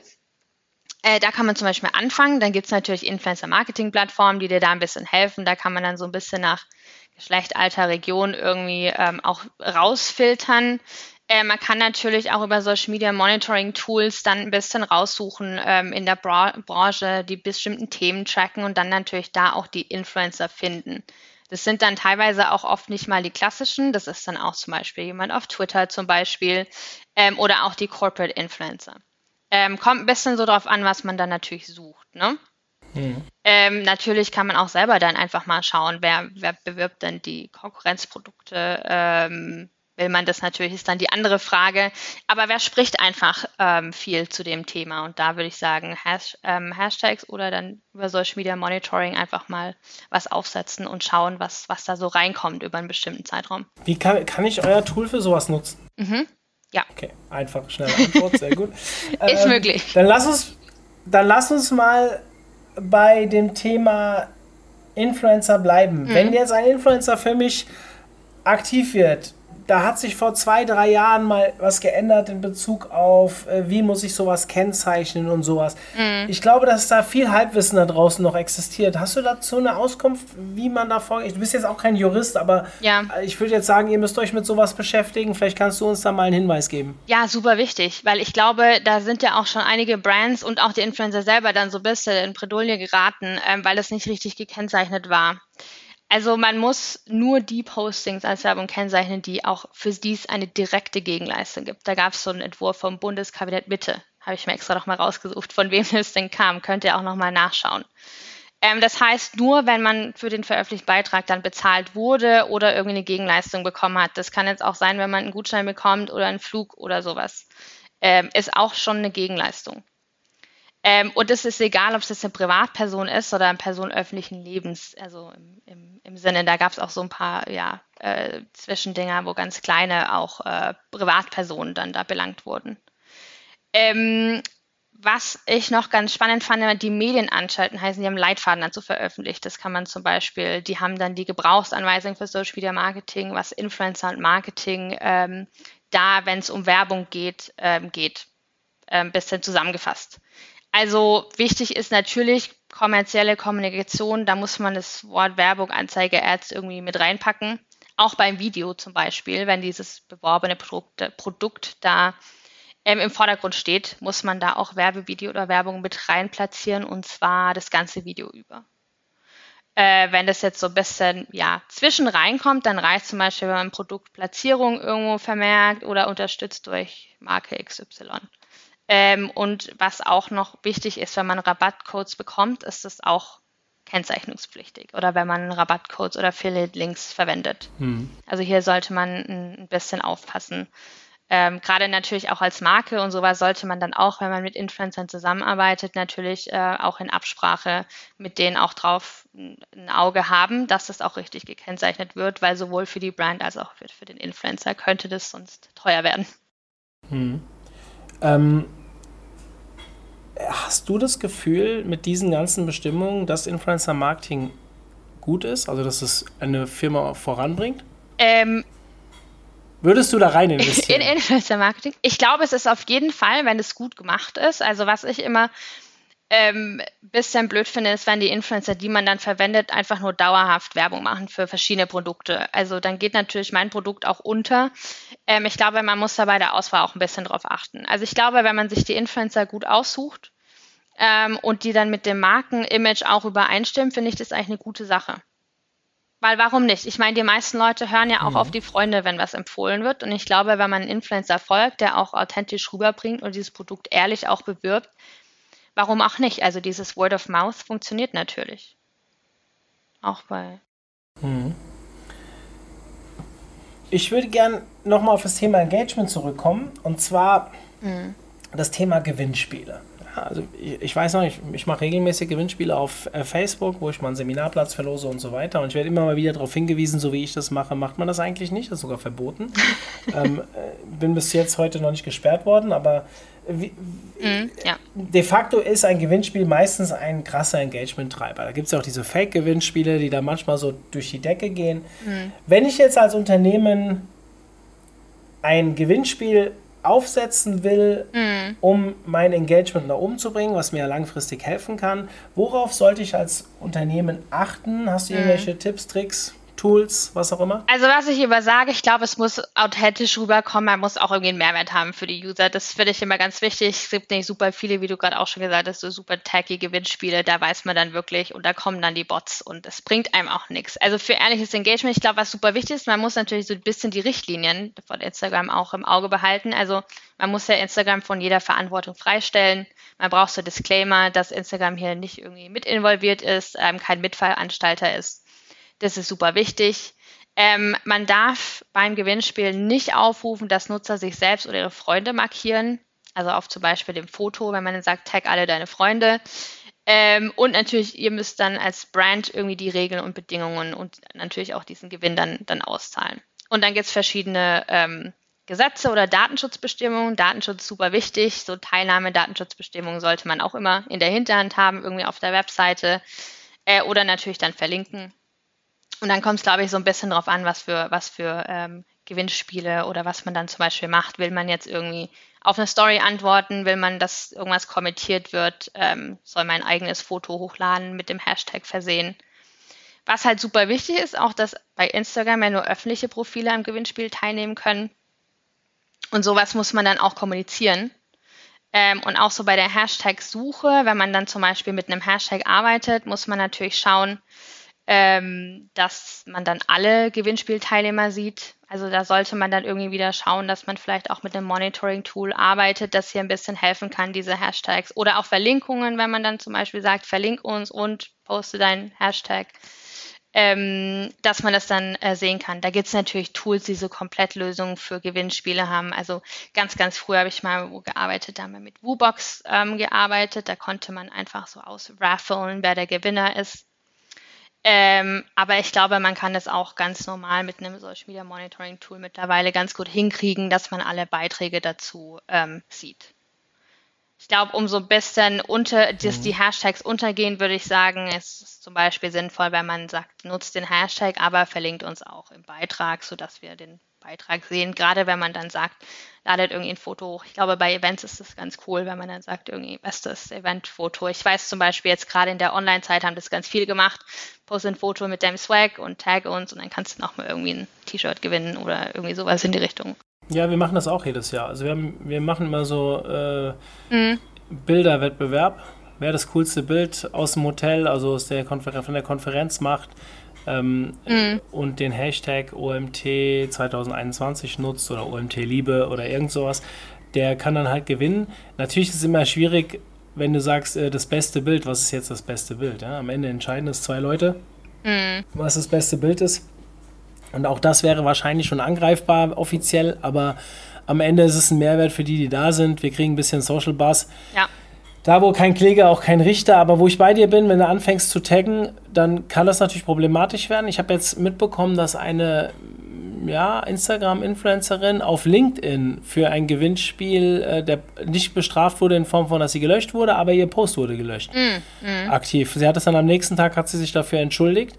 Äh, da kann man zum Beispiel anfangen. Dann gibt es natürlich Influencer-Marketing-Plattformen, die dir da ein bisschen helfen. Da kann man dann so ein bisschen nach Geschlecht, Alter, Region irgendwie ähm, auch rausfiltern. Äh, man kann natürlich auch über Social Media Monitoring Tools dann ein bisschen raussuchen ähm, in der Bra Branche, die bestimmten Themen tracken und dann natürlich da auch die Influencer finden. Das sind dann teilweise auch oft nicht mal die klassischen. Das ist dann auch zum Beispiel jemand auf Twitter zum Beispiel ähm, oder auch die Corporate Influencer. Ähm, kommt ein bisschen so drauf an, was man dann natürlich sucht. Ne? Mhm. Ähm, natürlich kann man auch selber dann einfach mal schauen, wer, wer bewirbt denn die Konkurrenzprodukte. Will man das natürlich, ist dann die andere Frage. Aber wer spricht einfach ähm, viel zu dem Thema? Und da würde ich sagen, Hash, ähm, Hashtags oder dann über Social Media Monitoring einfach mal was aufsetzen und schauen, was, was da so reinkommt über einen bestimmten Zeitraum. Wie kann, kann ich euer Tool für sowas nutzen? Mhm. Ja. Okay, einfach, schnelle Antwort, sehr gut. ist ähm, möglich. Dann lass, uns, dann lass uns mal bei dem Thema Influencer bleiben. Mhm. Wenn jetzt ein Influencer für mich aktiv wird, da hat sich vor zwei, drei Jahren mal was geändert in Bezug auf, äh, wie muss ich sowas kennzeichnen und sowas. Mhm. Ich glaube, dass da viel Halbwissen da draußen noch existiert. Hast du dazu eine Auskunft, wie man da vorgeht? Du bist jetzt auch kein Jurist, aber ja. ich würde jetzt sagen, ihr müsst euch mit sowas beschäftigen. Vielleicht kannst du uns da mal einen Hinweis geben. Ja, super wichtig, weil ich glaube, da sind ja auch schon einige Brands und auch die Influencer selber dann so ein bisschen in Bredouille geraten, ähm, weil es nicht richtig gekennzeichnet war. Also man muss nur die Postings als Werbung kennzeichnen, die auch für dies eine direkte Gegenleistung gibt. Da gab es so einen Entwurf vom Bundeskabinett Mitte, habe ich mir extra nochmal rausgesucht, von wem es denn kam. Könnt ihr auch nochmal nachschauen. Ähm, das heißt, nur wenn man für den veröffentlichten Beitrag dann bezahlt wurde oder irgendwie eine Gegenleistung bekommen hat. Das kann jetzt auch sein, wenn man einen Gutschein bekommt oder einen Flug oder sowas. Ähm, ist auch schon eine Gegenleistung. Ähm, und es ist egal, ob es jetzt eine Privatperson ist oder eine Person öffentlichen Lebens. Also im, im, im Sinne, da gab es auch so ein paar ja, äh, Zwischendinger, wo ganz kleine auch äh, Privatpersonen dann da belangt wurden. Ähm, was ich noch ganz spannend fand, die Medien anschalten, heißen, die haben Leitfaden dazu veröffentlicht. Das kann man zum Beispiel, die haben dann die Gebrauchsanweisung für Social Media Marketing, was Influencer und Marketing ähm, da, wenn es um Werbung geht, ähm, geht, ähm, bisschen zusammengefasst. Also wichtig ist natürlich kommerzielle Kommunikation, da muss man das Wort Werbung, Anzeige, Ads irgendwie mit reinpacken. Auch beim Video zum Beispiel, wenn dieses beworbene Produkt, Produkt da ähm, im Vordergrund steht, muss man da auch Werbevideo oder Werbung mit rein platzieren und zwar das ganze Video über. Äh, wenn das jetzt so ein bisschen ja, zwischen reinkommt, dann reicht zum Beispiel, wenn man Produktplatzierung irgendwo vermerkt oder unterstützt durch Marke XY. Ähm, und was auch noch wichtig ist, wenn man Rabattcodes bekommt, ist das auch kennzeichnungspflichtig oder wenn man Rabattcodes oder Affiliate-Links verwendet. Hm. Also hier sollte man ein bisschen aufpassen. Ähm, Gerade natürlich auch als Marke und sowas sollte man dann auch, wenn man mit Influencern zusammenarbeitet, natürlich äh, auch in Absprache mit denen auch drauf ein Auge haben, dass das auch richtig gekennzeichnet wird, weil sowohl für die Brand als auch für, für den Influencer könnte das sonst teuer werden. Hm. Ähm, hast du das Gefühl mit diesen ganzen Bestimmungen, dass Influencer Marketing gut ist, also dass es eine Firma voranbringt? Ähm, Würdest du da rein investieren? In Influencer Marketing? Ich glaube, es ist auf jeden Fall, wenn es gut gemacht ist. Also was ich immer ähm, bisschen blöd finde, ist, wenn die Influencer, die man dann verwendet, einfach nur dauerhaft Werbung machen für verschiedene Produkte. Also dann geht natürlich mein Produkt auch unter. Ähm, ich glaube, man muss da bei der Auswahl auch ein bisschen drauf achten. Also ich glaube, wenn man sich die Influencer gut aussucht ähm, und die dann mit dem Markenimage auch übereinstimmen, finde ich das eigentlich eine gute Sache. Weil warum nicht? Ich meine, die meisten Leute hören ja auch mhm. auf die Freunde, wenn was empfohlen wird. Und ich glaube, wenn man einen Influencer folgt, der auch authentisch rüberbringt und dieses Produkt ehrlich auch bewirbt, warum auch nicht? Also dieses Word of Mouth funktioniert natürlich. Auch bei. Mhm. Ich würde gern nochmal auf das Thema Engagement zurückkommen. Und zwar mhm. das Thema Gewinnspiele also ich, ich, weiß noch, ich, ich mache regelmäßig Gewinnspiele auf äh, Facebook, wo ich mal einen Seminarplatz verlose und so weiter. Und ich werde immer mal wieder darauf hingewiesen, so wie ich das mache, macht man das eigentlich nicht. Das ist sogar verboten. ähm, äh, bin bis jetzt heute noch nicht gesperrt worden, aber wie, mm, ja. de facto ist ein Gewinnspiel meistens ein krasser Engagement-Treiber. Da gibt es ja auch diese Fake-Gewinnspiele, die da manchmal so durch die Decke gehen. Mm. Wenn ich jetzt als Unternehmen ein Gewinnspiel aufsetzen will, mm. um mein Engagement nach oben zu bringen, was mir langfristig helfen kann. Worauf sollte ich als Unternehmen achten? Hast du mm. irgendwelche Tipps, Tricks? Tools, was auch immer? Also was ich immer sage, ich glaube, es muss authentisch rüberkommen, man muss auch irgendwie einen Mehrwert haben für die User. Das finde ich immer ganz wichtig. Es gibt nicht super viele, wie du gerade auch schon gesagt hast, so super tacky Gewinnspiele, da weiß man dann wirklich und da kommen dann die Bots und es bringt einem auch nichts. Also für ehrliches Engagement, ich glaube, was super wichtig ist, man muss natürlich so ein bisschen die Richtlinien von Instagram auch im Auge behalten. Also man muss ja Instagram von jeder Verantwortung freistellen. Man braucht so Disclaimer, dass Instagram hier nicht irgendwie mit involviert ist, ähm, kein Mitveranstalter ist. Das ist super wichtig. Ähm, man darf beim Gewinnspiel nicht aufrufen, dass Nutzer sich selbst oder ihre Freunde markieren. Also auf zum Beispiel dem Foto, wenn man dann sagt, tag alle deine Freunde. Ähm, und natürlich, ihr müsst dann als Brand irgendwie die Regeln und Bedingungen und natürlich auch diesen Gewinn dann, dann auszahlen. Und dann gibt es verschiedene ähm, Gesetze oder Datenschutzbestimmungen. Datenschutz super wichtig. So Teilnahme, Datenschutzbestimmungen sollte man auch immer in der Hinterhand haben, irgendwie auf der Webseite. Äh, oder natürlich dann verlinken. Und dann kommt es, glaube ich, so ein bisschen drauf an, was für, was für ähm, Gewinnspiele oder was man dann zum Beispiel macht. Will man jetzt irgendwie auf eine Story antworten? Will man, dass irgendwas kommentiert wird? Ähm, soll man ein eigenes Foto hochladen mit dem Hashtag versehen? Was halt super wichtig ist, auch dass bei Instagram ja nur öffentliche Profile am Gewinnspiel teilnehmen können. Und sowas muss man dann auch kommunizieren. Ähm, und auch so bei der Hashtag-Suche, wenn man dann zum Beispiel mit einem Hashtag arbeitet, muss man natürlich schauen, ähm, dass man dann alle Gewinnspielteilnehmer sieht. Also da sollte man dann irgendwie wieder schauen, dass man vielleicht auch mit einem Monitoring-Tool arbeitet, das hier ein bisschen helfen kann, diese Hashtags oder auch Verlinkungen, wenn man dann zum Beispiel sagt, verlink uns und poste deinen Hashtag ähm, dass man das dann äh, sehen kann. Da gibt es natürlich Tools, die so Komplettlösungen für Gewinnspiele haben. Also ganz, ganz früh habe ich mal wo gearbeitet, da haben wir mit WooBox ähm, gearbeitet. Da konnte man einfach so ausraffeln, wer der Gewinner ist. Ähm, aber ich glaube, man kann das auch ganz normal mit einem Social Media Monitoring Tool mittlerweile ganz gut hinkriegen, dass man alle Beiträge dazu ähm, sieht. Ich glaube, umso ein bisschen unter, dass mhm. die Hashtags untergehen, würde ich sagen, ist es zum Beispiel sinnvoll, wenn man sagt, nutzt den Hashtag, aber verlinkt uns auch im Beitrag, sodass wir den Beitrag sehen. Gerade wenn man dann sagt, ladet irgendwie ein Foto hoch. Ich glaube, bei Events ist das ganz cool, wenn man dann sagt, irgendwie bestes Event-Foto. Ich weiß zum Beispiel jetzt gerade in der Online-Zeit haben das ganz viel gemacht. Poste ein Foto mit deinem Swag und tag uns und dann kannst du nochmal irgendwie ein T-Shirt gewinnen oder irgendwie sowas in die Richtung. Ja, wir machen das auch jedes Jahr. Also wir, haben, wir machen immer so äh, mhm. Bilderwettbewerb. Wer das coolste Bild aus dem Hotel, also aus der Konfer von der Konferenz macht ähm, mhm. und den Hashtag OMT 2021 nutzt oder OMT Liebe oder irgend sowas, der kann dann halt gewinnen. Natürlich ist es immer schwierig, wenn du sagst, äh, das beste Bild, was ist jetzt das beste Bild? Ja? Am Ende entscheiden es zwei Leute, mhm. was das beste Bild ist. Und auch das wäre wahrscheinlich schon angreifbar offiziell, aber am Ende ist es ein Mehrwert für die, die da sind. Wir kriegen ein bisschen Social Buzz. Ja. Da, wo kein Kläger, auch kein Richter, aber wo ich bei dir bin, wenn du anfängst zu taggen, dann kann das natürlich problematisch werden. Ich habe jetzt mitbekommen, dass eine ja, Instagram-Influencerin auf LinkedIn für ein Gewinnspiel, äh, der nicht bestraft wurde in Form von, dass sie gelöscht wurde, aber ihr Post wurde gelöscht. Mm, mm. Aktiv. Sie hat es dann am nächsten Tag, hat sie sich dafür entschuldigt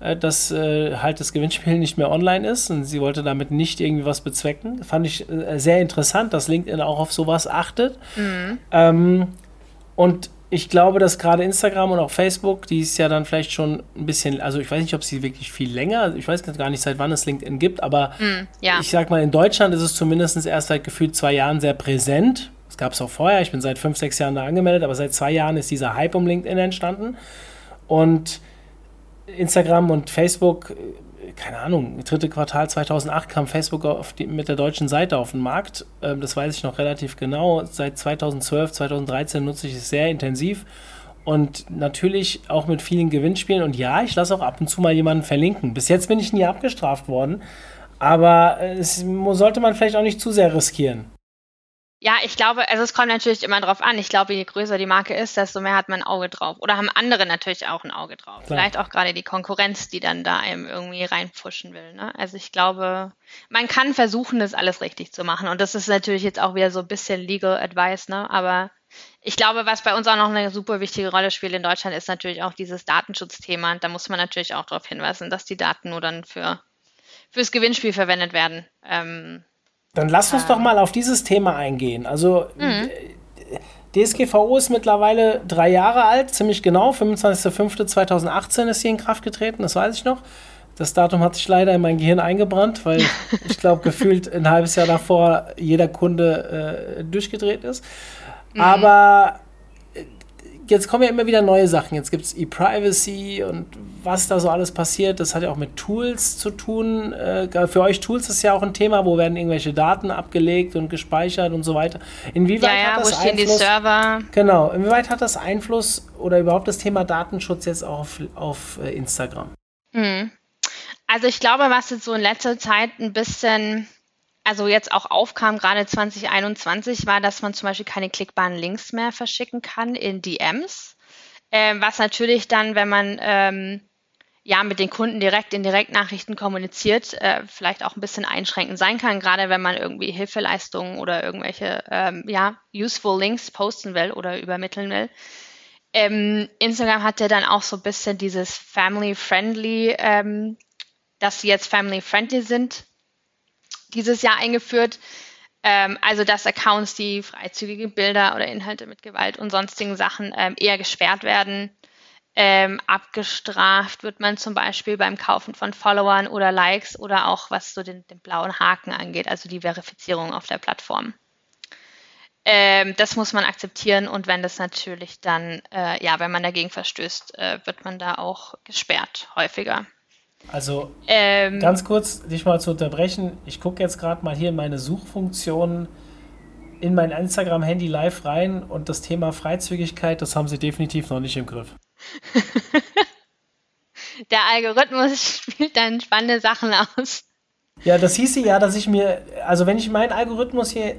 äh, dass äh, halt das Gewinnspiel nicht mehr online ist und sie wollte damit nicht irgendwie was bezwecken. Fand ich äh, sehr interessant, dass LinkedIn auch auf sowas achtet. Mhm. Ähm, und ich glaube, dass gerade Instagram und auch Facebook, die ist ja dann vielleicht schon ein bisschen, also ich weiß nicht, ob sie wirklich viel länger, ich weiß gar nicht, seit wann es LinkedIn gibt, aber mm, ja. ich sag mal, in Deutschland ist es zumindest erst seit gefühlt zwei Jahren sehr präsent. Das gab es auch vorher, ich bin seit fünf, sechs Jahren da angemeldet, aber seit zwei Jahren ist dieser Hype um LinkedIn entstanden. Und Instagram und Facebook, keine Ahnung, dritte Quartal 2008 kam Facebook die, mit der deutschen Seite auf den Markt. Ähm, das weiß ich noch relativ genau. Seit 2012, 2013 nutze ich es sehr intensiv und natürlich auch mit vielen Gewinnspielen. Und ja, ich lasse auch ab und zu mal jemanden verlinken. Bis jetzt bin ich nie abgestraft worden, aber äh, es sollte man vielleicht auch nicht zu sehr riskieren. Ja, ich glaube, also es kommt natürlich immer drauf an. Ich glaube, je größer die Marke ist, desto mehr hat man ein Auge drauf. Oder haben andere natürlich auch ein Auge drauf. Klar. Vielleicht auch gerade die Konkurrenz, die dann da einem irgendwie reinpfuschen will. Ne? Also ich glaube, man kann versuchen, das alles richtig zu machen. Und das ist natürlich jetzt auch wieder so ein bisschen Legal Advice, ne? Aber ich glaube, was bei uns auch noch eine super wichtige Rolle spielt in Deutschland, ist natürlich auch dieses Datenschutzthema. Da muss man natürlich auch darauf hinweisen, dass die Daten nur dann für fürs Gewinnspiel verwendet werden. Ähm, dann lass uns doch mal auf dieses Thema eingehen. Also mhm. DSGVO ist mittlerweile drei Jahre alt, ziemlich genau. 25.05.2018 ist sie in Kraft getreten, das weiß ich noch. Das Datum hat sich leider in mein Gehirn eingebrannt, weil ich glaube, gefühlt ein halbes Jahr davor jeder Kunde äh, durchgedreht ist. Mhm. Aber jetzt kommen ja immer wieder neue Sachen. Jetzt gibt es E-Privacy und was da so alles passiert. Das hat ja auch mit Tools zu tun. Äh, für euch Tools ist ja auch ein Thema, wo werden irgendwelche Daten abgelegt und gespeichert und so weiter. Inwieweit ja, ja, hat das wo Einfluss? Die Server? Genau. Inwieweit hat das Einfluss oder überhaupt das Thema Datenschutz jetzt auch auf, auf äh, Instagram? Hm. Also ich glaube, was jetzt so in letzter Zeit ein bisschen also jetzt auch aufkam, gerade 2021, war, dass man zum Beispiel keine klickbaren Links mehr verschicken kann in DMs. Ähm, was natürlich dann, wenn man ähm, ja mit den Kunden direkt in Direktnachrichten kommuniziert, äh, vielleicht auch ein bisschen einschränkend sein kann, gerade wenn man irgendwie Hilfeleistungen oder irgendwelche ähm, ja, useful Links posten will oder übermitteln will. Ähm, Instagram hat ja dann auch so ein bisschen dieses Family-Friendly, ähm, dass sie jetzt Family-Friendly sind, dieses Jahr eingeführt. Ähm, also dass Accounts, die freizügige Bilder oder Inhalte mit Gewalt und sonstigen Sachen ähm, eher gesperrt werden. Ähm, abgestraft wird man zum Beispiel beim Kaufen von Followern oder Likes oder auch was so den, den blauen Haken angeht, also die Verifizierung auf der Plattform. Ähm, das muss man akzeptieren und wenn das natürlich dann, äh, ja, wenn man dagegen verstößt, äh, wird man da auch gesperrt, häufiger. Also ähm, ganz kurz, dich mal zu unterbrechen. Ich gucke jetzt gerade mal hier in meine Suchfunktion in mein Instagram-Handy live rein und das Thema Freizügigkeit, das haben sie definitiv noch nicht im Griff. Der Algorithmus spielt dann spannende Sachen aus. Ja, das hieße ja, dass ich mir, also wenn ich meinen Algorithmus hier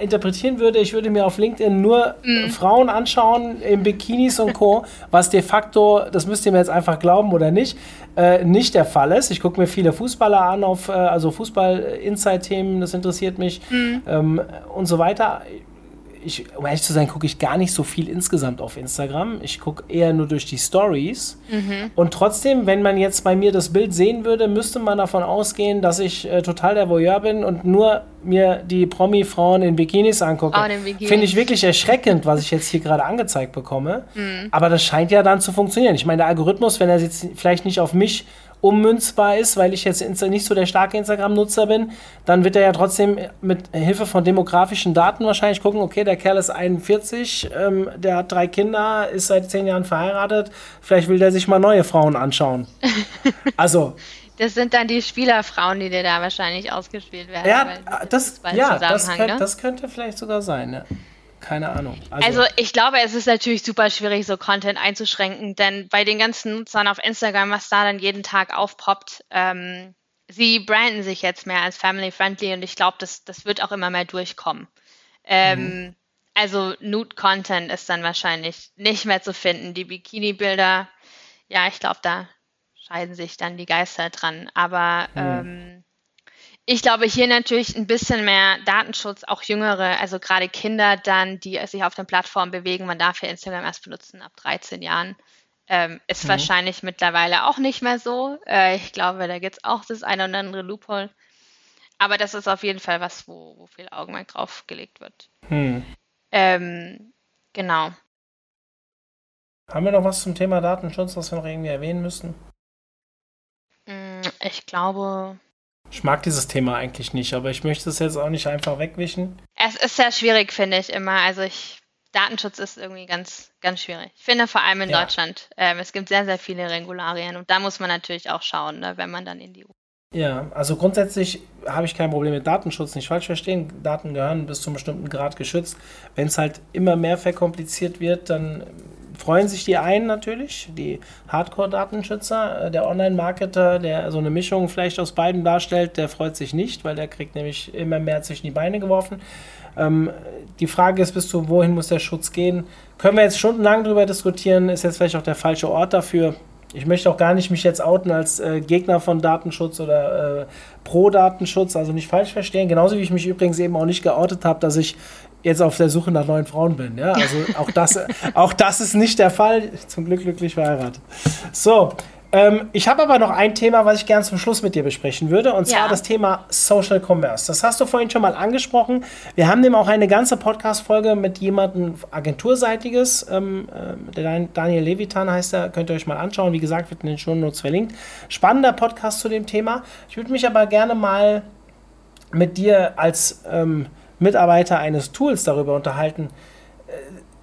interpretieren würde, ich würde mir auf LinkedIn nur mm. Frauen anschauen in Bikinis und Co., was de facto, das müsst ihr mir jetzt einfach glauben oder nicht, äh, nicht der Fall ist. Ich gucke mir viele Fußballer an, auf, äh, also Fußball-Inside-Themen, das interessiert mich mm. ähm, und so weiter ich, um ehrlich zu sein, gucke ich gar nicht so viel insgesamt auf Instagram. Ich gucke eher nur durch die Stories. Mhm. Und trotzdem, wenn man jetzt bei mir das Bild sehen würde, müsste man davon ausgehen, dass ich äh, total der Voyeur bin und nur mir die Promi-Frauen in Bikinis angucke. Oh, Finde ich wirklich erschreckend, was ich jetzt hier gerade angezeigt bekomme. Mhm. Aber das scheint ja dann zu funktionieren. Ich meine, der Algorithmus, wenn er jetzt vielleicht nicht auf mich ummünzbar ist, weil ich jetzt nicht so der starke Instagram-Nutzer bin, dann wird er ja trotzdem mit Hilfe von demografischen Daten wahrscheinlich gucken, okay, der Kerl ist 41, ähm, der hat drei Kinder, ist seit zehn Jahren verheiratet, vielleicht will der sich mal neue Frauen anschauen. Also. Das sind dann die Spielerfrauen, die dir da wahrscheinlich ausgespielt werden. Ja, das, ja das, könnt, ne? das könnte vielleicht sogar sein. Ja keine Ahnung. Also, also, ich glaube, es ist natürlich super schwierig, so Content einzuschränken, denn bei den ganzen Nutzern auf Instagram, was da dann jeden Tag aufpoppt, ähm, sie branden sich jetzt mehr als family-friendly und ich glaube, das, das wird auch immer mehr durchkommen. Ähm, mhm. Also Nude-Content ist dann wahrscheinlich nicht mehr zu finden. Die Bikini-Bilder, ja, ich glaube, da scheiden sich dann die Geister dran. Aber mhm. ähm, ich glaube, hier natürlich ein bisschen mehr Datenschutz, auch jüngere, also gerade Kinder dann, die sich auf den Plattformen bewegen. Man darf ja Instagram erst benutzen ab 13 Jahren. Ähm, ist mhm. wahrscheinlich mittlerweile auch nicht mehr so. Äh, ich glaube, da gibt es auch das eine oder andere Loophole. Aber das ist auf jeden Fall was, wo, wo viel Augenmerk drauf gelegt wird. Mhm. Ähm, genau. Haben wir noch was zum Thema Datenschutz, was wir noch irgendwie erwähnen müssen? Mm, ich glaube, ich mag dieses Thema eigentlich nicht, aber ich möchte es jetzt auch nicht einfach wegwischen. Es ist sehr schwierig, finde ich immer. Also ich, Datenschutz ist irgendwie ganz, ganz schwierig. Ich finde vor allem in ja. Deutschland. Ähm, es gibt sehr, sehr viele Regularien und da muss man natürlich auch schauen, ne, wenn man dann in die EU. Ja, also grundsätzlich habe ich kein Problem mit Datenschutz, nicht falsch verstehen. Daten gehören bis zu einem bestimmten Grad geschützt. Wenn es halt immer mehr verkompliziert wird, dann freuen sich die einen natürlich, die Hardcore-Datenschützer. Äh, der Online-Marketer, der so eine Mischung vielleicht aus beiden darstellt, der freut sich nicht, weil der kriegt nämlich immer mehr zwischen die Beine geworfen. Ähm, die Frage ist, bis zu wohin muss der Schutz gehen? Können wir jetzt stundenlang darüber diskutieren? Ist jetzt vielleicht auch der falsche Ort dafür? Ich möchte auch gar nicht mich jetzt outen als äh, Gegner von Datenschutz oder äh, pro Datenschutz, also nicht falsch verstehen. Genauso wie ich mich übrigens eben auch nicht geoutet habe, dass ich jetzt auf der Suche nach neuen Frauen bin. Ja? Also auch das, auch das ist nicht der Fall. Zum Glück glücklich verheiratet. So, ähm, ich habe aber noch ein Thema, was ich gerne zum Schluss mit dir besprechen würde, und zwar ja. das Thema Social Commerce. Das hast du vorhin schon mal angesprochen. Wir haben dem auch eine ganze Podcast-Folge mit jemandem Agenturseitiges, ähm, äh, der Daniel Levitan heißt er, könnt ihr euch mal anschauen. Wie gesagt, wird in den Show Notes verlinkt. Spannender Podcast zu dem Thema. Ich würde mich aber gerne mal mit dir als ähm, Mitarbeiter eines Tools darüber unterhalten. Äh,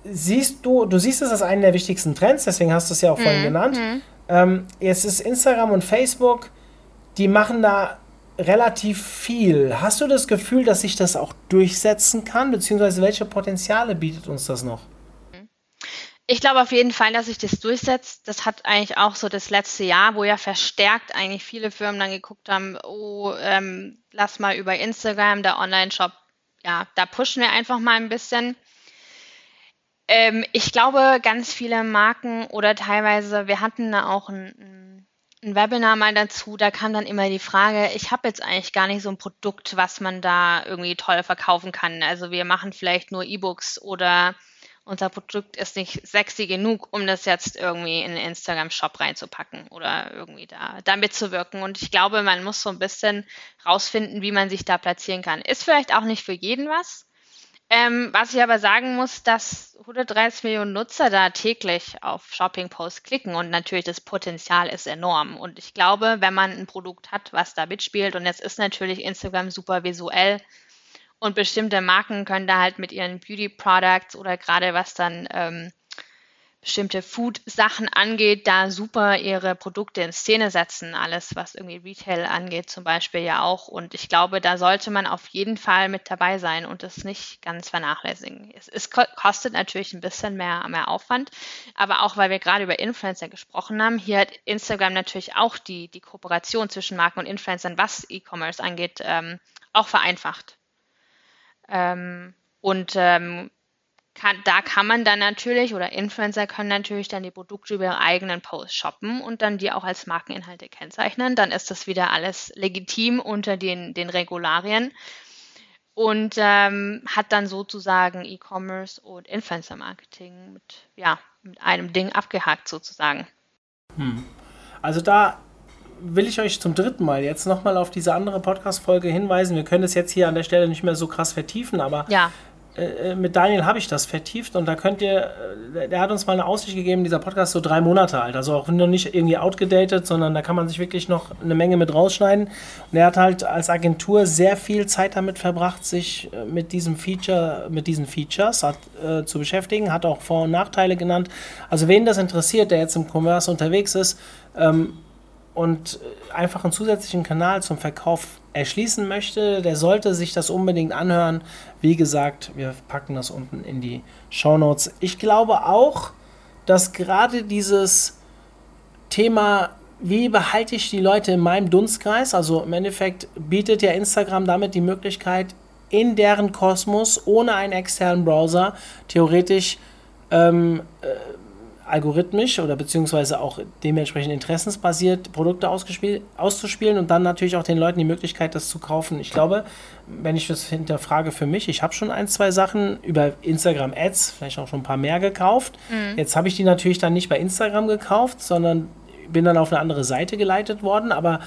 siehst du, du siehst es als einen der wichtigsten Trends, deswegen hast du es ja auch vorhin mhm. genannt. Mhm. Ähm, jetzt ist Instagram und Facebook, die machen da relativ viel. Hast du das Gefühl, dass sich das auch durchsetzen kann, beziehungsweise welche Potenziale bietet uns das noch? Ich glaube auf jeden Fall, dass sich das durchsetzt. Das hat eigentlich auch so das letzte Jahr, wo ja verstärkt eigentlich viele Firmen dann geguckt haben, oh, ähm, lass mal über Instagram, der Online-Shop ja, da pushen wir einfach mal ein bisschen. Ähm, ich glaube, ganz viele Marken oder teilweise, wir hatten da auch ein, ein Webinar mal dazu, da kam dann immer die Frage, ich habe jetzt eigentlich gar nicht so ein Produkt, was man da irgendwie toll verkaufen kann. Also wir machen vielleicht nur E-Books oder unser Produkt ist nicht sexy genug, um das jetzt irgendwie in den Instagram-Shop reinzupacken oder irgendwie da, da mitzuwirken. Und ich glaube, man muss so ein bisschen rausfinden, wie man sich da platzieren kann. Ist vielleicht auch nicht für jeden was. Ähm, was ich aber sagen muss, dass 130 Millionen Nutzer da täglich auf Shopping-Posts klicken und natürlich das Potenzial ist enorm. Und ich glaube, wenn man ein Produkt hat, was da mitspielt, und jetzt ist natürlich Instagram super visuell, Und bestimmte Marken können da halt mit ihren Beauty Products oder gerade was dann ähm, bestimmte Food-Sachen angeht, da super ihre Produkte in Szene setzen. Alles, was irgendwie Retail angeht, zum Beispiel ja auch. Und ich glaube, da sollte man auf jeden Fall mit dabei sein und das nicht ganz vernachlässigen. Es, es kostet natürlich ein bisschen mehr, mehr Aufwand, aber auch, weil wir gerade über Influencer gesprochen haben, hier hat Instagram natürlich auch die, die Kooperation zwischen Marken und Influencern, was E-Commerce angeht, ähm, auch vereinfacht. Ähm, und ähm, kann, da kann man dann natürlich oder Influencer können natürlich dann die Produkte über ihre eigenen Posts shoppen und dann die auch als Markeninhalte kennzeichnen. Dann ist das wieder alles legitim unter den, den Regularien und ähm, hat dann sozusagen E-Commerce und Influencer-Marketing mit, ja, mit einem Ding abgehakt sozusagen. Hm. Also da will ich euch zum dritten Mal jetzt nochmal auf diese andere Podcast-Folge hinweisen. Wir können es jetzt hier an der Stelle nicht mehr so krass vertiefen, aber ja. Äh, äh, mit Daniel habe ich das vertieft und da könnt ihr, äh, der hat uns mal eine Aussicht gegeben, dieser Podcast ist so drei Monate alt, also auch noch nicht irgendwie outgedatet, sondern da kann man sich wirklich noch eine Menge mit rausschneiden. Und er hat halt als Agentur sehr viel Zeit damit verbracht, sich mit diesem Feature, mit diesen Features hat, äh, zu beschäftigen, hat auch Vor- und Nachteile genannt. Also wen das interessiert, der jetzt im Commerce unterwegs ist, ähm, und einfach einen zusätzlichen Kanal zum Verkauf erschließen möchte, der sollte sich das unbedingt anhören. Wie gesagt, wir packen das unten in die Show Notes. Ich glaube auch, dass gerade dieses Thema, wie behalte ich die Leute in meinem Dunstkreis, also im Endeffekt bietet ja Instagram damit die Möglichkeit, in deren Kosmos ohne einen externen Browser theoretisch ähm, äh, algorithmisch oder beziehungsweise auch dementsprechend interessensbasiert Produkte auszuspielen und dann natürlich auch den Leuten die Möglichkeit, das zu kaufen. Ich glaube, wenn ich das hinterfrage für mich, ich habe schon ein, zwei Sachen über Instagram Ads, vielleicht auch schon ein paar mehr gekauft. Mhm. Jetzt habe ich die natürlich dann nicht bei Instagram gekauft, sondern bin dann auf eine andere Seite geleitet worden, aber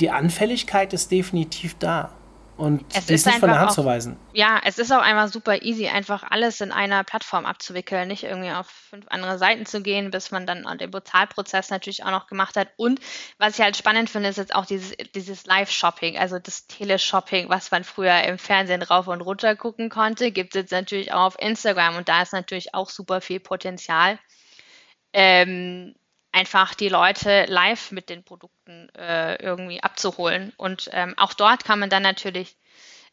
die Anfälligkeit ist definitiv da. Und es die ist, nicht von der Hand auch, zu weisen. Ja, es ist auch einfach super easy, einfach alles in einer Plattform abzuwickeln, nicht irgendwie auf fünf andere Seiten zu gehen, bis man dann den Bezahlprozess natürlich auch noch gemacht hat. Und was ich halt spannend finde, ist jetzt auch dieses, dieses Live-Shopping, also das Teleshopping, was man früher im Fernsehen rauf und runter gucken konnte, gibt es jetzt natürlich auch auf Instagram und da ist natürlich auch super viel Potenzial. Ähm, einfach die Leute live mit den Produkten äh, irgendwie abzuholen. Und ähm, auch dort kann man dann natürlich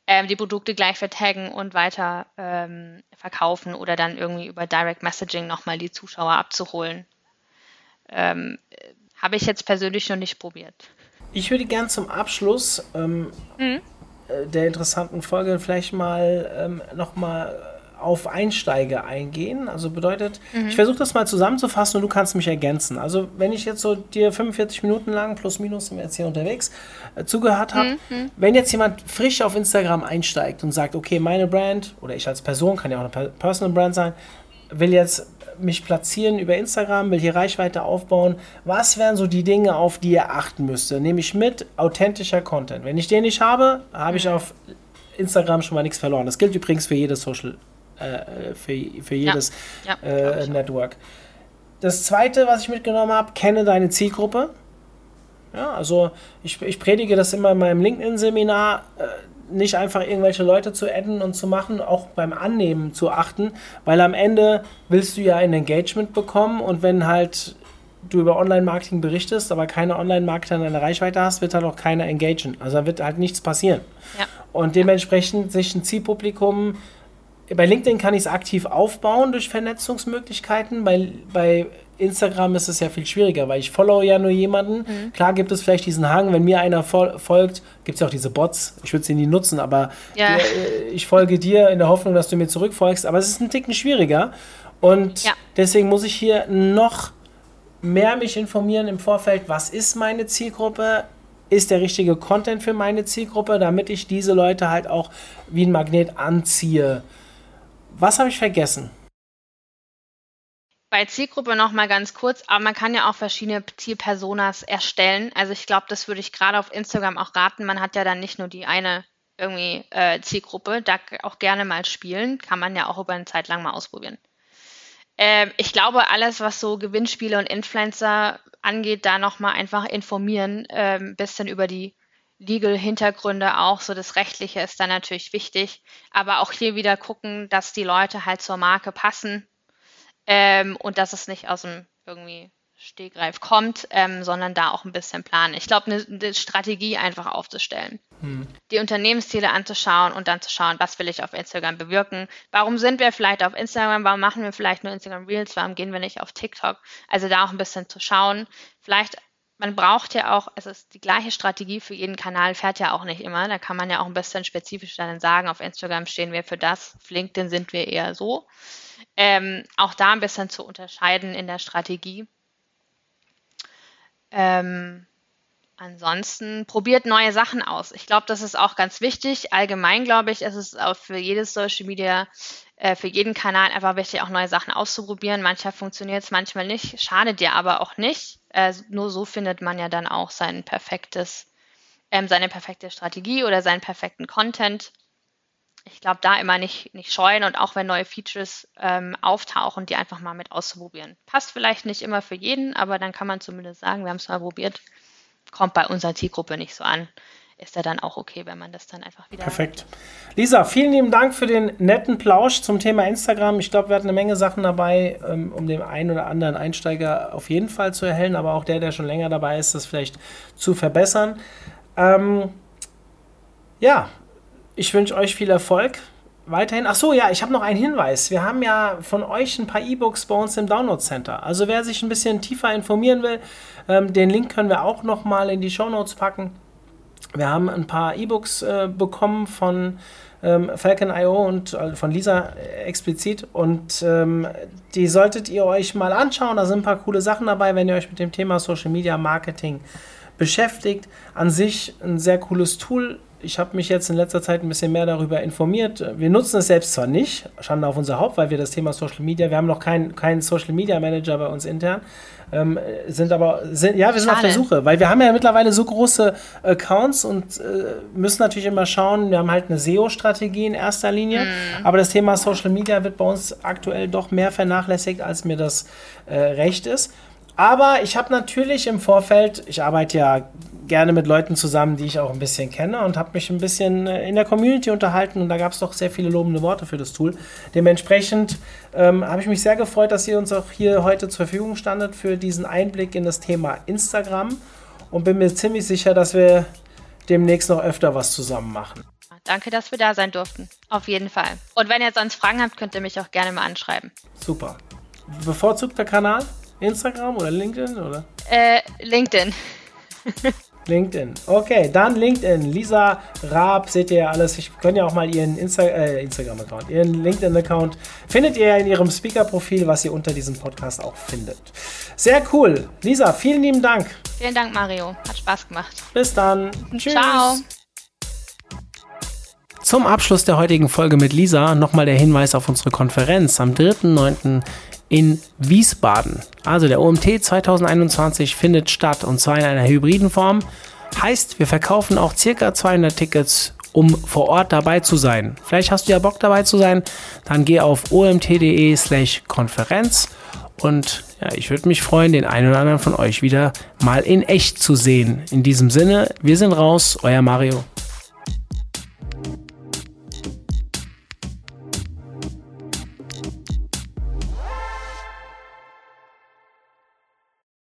ähm, die Produkte gleich vertaggen und weiter ähm, verkaufen oder dann irgendwie über Direct Messaging nochmal die Zuschauer abzuholen. Ähm, Habe ich jetzt persönlich noch nicht probiert. Ich würde gern zum Abschluss ähm, mhm. Äh, der interessanten Folge vielleicht mal ähm, nochmal auf Einsteiger eingehen. Also bedeutet, mhm. ich versuche das mal zusammenzufassen und du kannst mich ergänzen. Also wenn ich jetzt so dir 45 Minuten lang, plus minus sind wir jetzt hier unterwegs, äh, zugehört habe, mhm. wenn jetzt jemand frisch auf Instagram einsteigt und sagt, okay, meine Brand oder ich als Person, kann ja auch eine Personal Brand sein, will jetzt mich platzieren über Instagram, will hier Reichweite aufbauen. Was wären so die Dinge, auf die er achten müsste? Nehme ich mit authentischer Content. Wenn ich den nicht habe, habe ich mhm. auf Instagram schon mal nichts verloren. Das gilt übrigens für jedes Social äh, für, für jedes ja, ja, äh, Network. Das zweite, was ich mitgenommen habe, kenne deine Zielgruppe. Ja, also ich, ich predige das immer in meinem LinkedIn-Seminar, äh, nicht einfach irgendwelche Leute zu adden und zu machen, auch beim Annehmen zu achten, weil am Ende willst du ja ein Engagement bekommen und wenn halt du über Online-Marketing berichtest, aber keine Online-Marketer in deiner Reichweite hast, wird halt auch keiner engagen. Also da wird halt nichts passieren. Ja. Und dementsprechend sich ein Zielpublikum bei LinkedIn kann ich es aktiv aufbauen durch Vernetzungsmöglichkeiten. Bei, bei Instagram ist es ja viel schwieriger, weil ich follow ja nur jemanden. Mhm. Klar gibt es vielleicht diesen Hang, wenn mir einer folgt, gibt es ja auch diese Bots. Ich würde sie nie nutzen, aber ja. der, äh, ich folge dir in der Hoffnung, dass du mir zurückfolgst. Aber es ist ein Ticken schwieriger. Und ja. deswegen muss ich hier noch mehr mich informieren im Vorfeld, was ist meine Zielgruppe, ist der richtige Content für meine Zielgruppe, damit ich diese Leute halt auch wie ein Magnet anziehe. Was habe ich vergessen? Bei Zielgruppe noch mal ganz kurz, aber man kann ja auch verschiedene Zielpersonas erstellen. Also ich glaube, das würde ich gerade auf Instagram auch raten. Man hat ja dann nicht nur die eine irgendwie äh, Zielgruppe, da auch gerne mal spielen, kann man ja auch über eine Zeit lang mal ausprobieren. Ähm, ich glaube, alles, was so Gewinnspiele und Influencer angeht, da noch mal einfach informieren, ein ähm, bisschen über die Legal-Hintergründe auch, so das Rechtliche ist dann natürlich wichtig. Aber auch hier wieder gucken, dass die Leute halt zur Marke passen ähm, und dass es nicht aus dem irgendwie Stegreif kommt, ähm, sondern da auch ein bisschen planen. Ich glaube, eine, eine, Strategie einfach aufzustellen, hm. die Unternehmensziele anzuschauen und dann zu schauen, was will ich auf Instagram bewirken. Warum sind wir vielleicht auf Instagram? Warum machen wir vielleicht nur Instagram Reels? Warum gehen wir nicht auf TikTok? Also da auch ein bisschen zu schauen. Vielleicht man braucht ja auch, es ist die gleiche Strategie für jeden Kanal, fährt ja auch nicht immer. Da kann man ja auch ein bisschen spezifisch dann sagen, auf Instagram stehen wir für das, auf LinkedIn sind wir eher so. Ähm, auch da ein bisschen zu unterscheiden in der Strategie. Ähm, ansonsten probiert neue Sachen aus. Ich glaube, das ist auch ganz wichtig. Allgemein glaube ich, ist es auch für jedes Social Media, äh, für jeden Kanal einfach wichtig, auch neue Sachen auszuprobieren. Manchmal funktioniert es, manchmal nicht. Schadet dir aber auch nicht. Äh, nur so findet man ja dann auch sein perfektes, ähm, seine perfekte Strategie oder seinen perfekten Content. Ich glaube, da immer nicht, nicht scheuen und auch wenn neue Features ähm, auftauchen, die einfach mal mit auszuprobieren. Passt vielleicht nicht immer für jeden, aber dann kann man zumindest sagen, wir haben es mal probiert. Kommt bei unserer Zielgruppe nicht so an ist er dann auch okay, wenn man das dann einfach wieder. Perfekt. Lisa, vielen lieben Dank für den netten Plausch zum Thema Instagram. Ich glaube, wir hatten eine Menge Sachen dabei, ähm, um dem einen oder anderen Einsteiger auf jeden Fall zu erhellen, aber auch der, der schon länger dabei ist, das vielleicht zu verbessern. Ähm, ja, ich wünsche euch viel Erfolg weiterhin. Ach so, ja, ich habe noch einen Hinweis. Wir haben ja von euch ein paar E-Books bei uns im Download Center. Also wer sich ein bisschen tiefer informieren will, ähm, den Link können wir auch noch mal in die Show Notes packen. Wir haben ein paar E-Books äh, bekommen von ähm, Falcon.io und äh, von Lisa äh, explizit und ähm, die solltet ihr euch mal anschauen. Da sind ein paar coole Sachen dabei, wenn ihr euch mit dem Thema Social Media Marketing beschäftigt. An sich ein sehr cooles Tool ich habe mich jetzt in letzter Zeit ein bisschen mehr darüber informiert. Wir nutzen es selbst zwar nicht, Schande auf unser Haupt, weil wir das Thema Social Media, wir haben noch keinen kein Social Media Manager bei uns intern, ähm, sind aber, sind, ja, wir sind Schade. auf der Suche, weil wir haben ja mittlerweile so große Accounts und äh, müssen natürlich immer schauen, wir haben halt eine SEO-Strategie in erster Linie, mhm. aber das Thema Social Media wird bei uns aktuell doch mehr vernachlässigt, als mir das äh, recht ist. Aber ich habe natürlich im Vorfeld, ich arbeite ja gerne mit Leuten zusammen, die ich auch ein bisschen kenne und habe mich ein bisschen äh, in der Community unterhalten und da gab es doch sehr viele lobende Worte für das Tool. Dementsprechend ähm, habe ich mich sehr gefreut, dass ihr uns auch hier heute zur Verfügung standet für diesen Einblick in das Thema Instagram und bin mir ziemlich sicher, dass wir demnächst noch öfter was zusammen machen. Danke, dass wir da sein durften. Auf jeden Fall. Und wenn ihr sonst Fragen habt, könnt ihr mich auch gerne mal anschreiben. Super. Bevorzugter Kanal? Instagram oder LinkedIn oder? Äh, LinkedIn. LinkedIn. Okay, dann LinkedIn. Lisa Raab, seht ihr alles. Ich könnt ja auch mal ihren Insta äh, Instagram-Account, ihren LinkedIn-Account findet ihr in ihrem Speaker-Profil, was ihr unter diesem Podcast auch findet. Sehr cool. Lisa, vielen lieben Dank. Vielen Dank, Mario. Hat Spaß gemacht. Bis dann. Tschüss. Ciao. Zum Abschluss der heutigen Folge mit Lisa nochmal der Hinweis auf unsere Konferenz am 3.9 in Wiesbaden. Also der OMT 2021 findet statt und zwar in einer hybriden Form. Heißt, wir verkaufen auch circa 200 Tickets, um vor Ort dabei zu sein. Vielleicht hast du ja Bock dabei zu sein, dann geh auf omt.de slash Konferenz und ja, ich würde mich freuen, den einen oder anderen von euch wieder mal in echt zu sehen. In diesem Sinne, wir sind raus, euer Mario.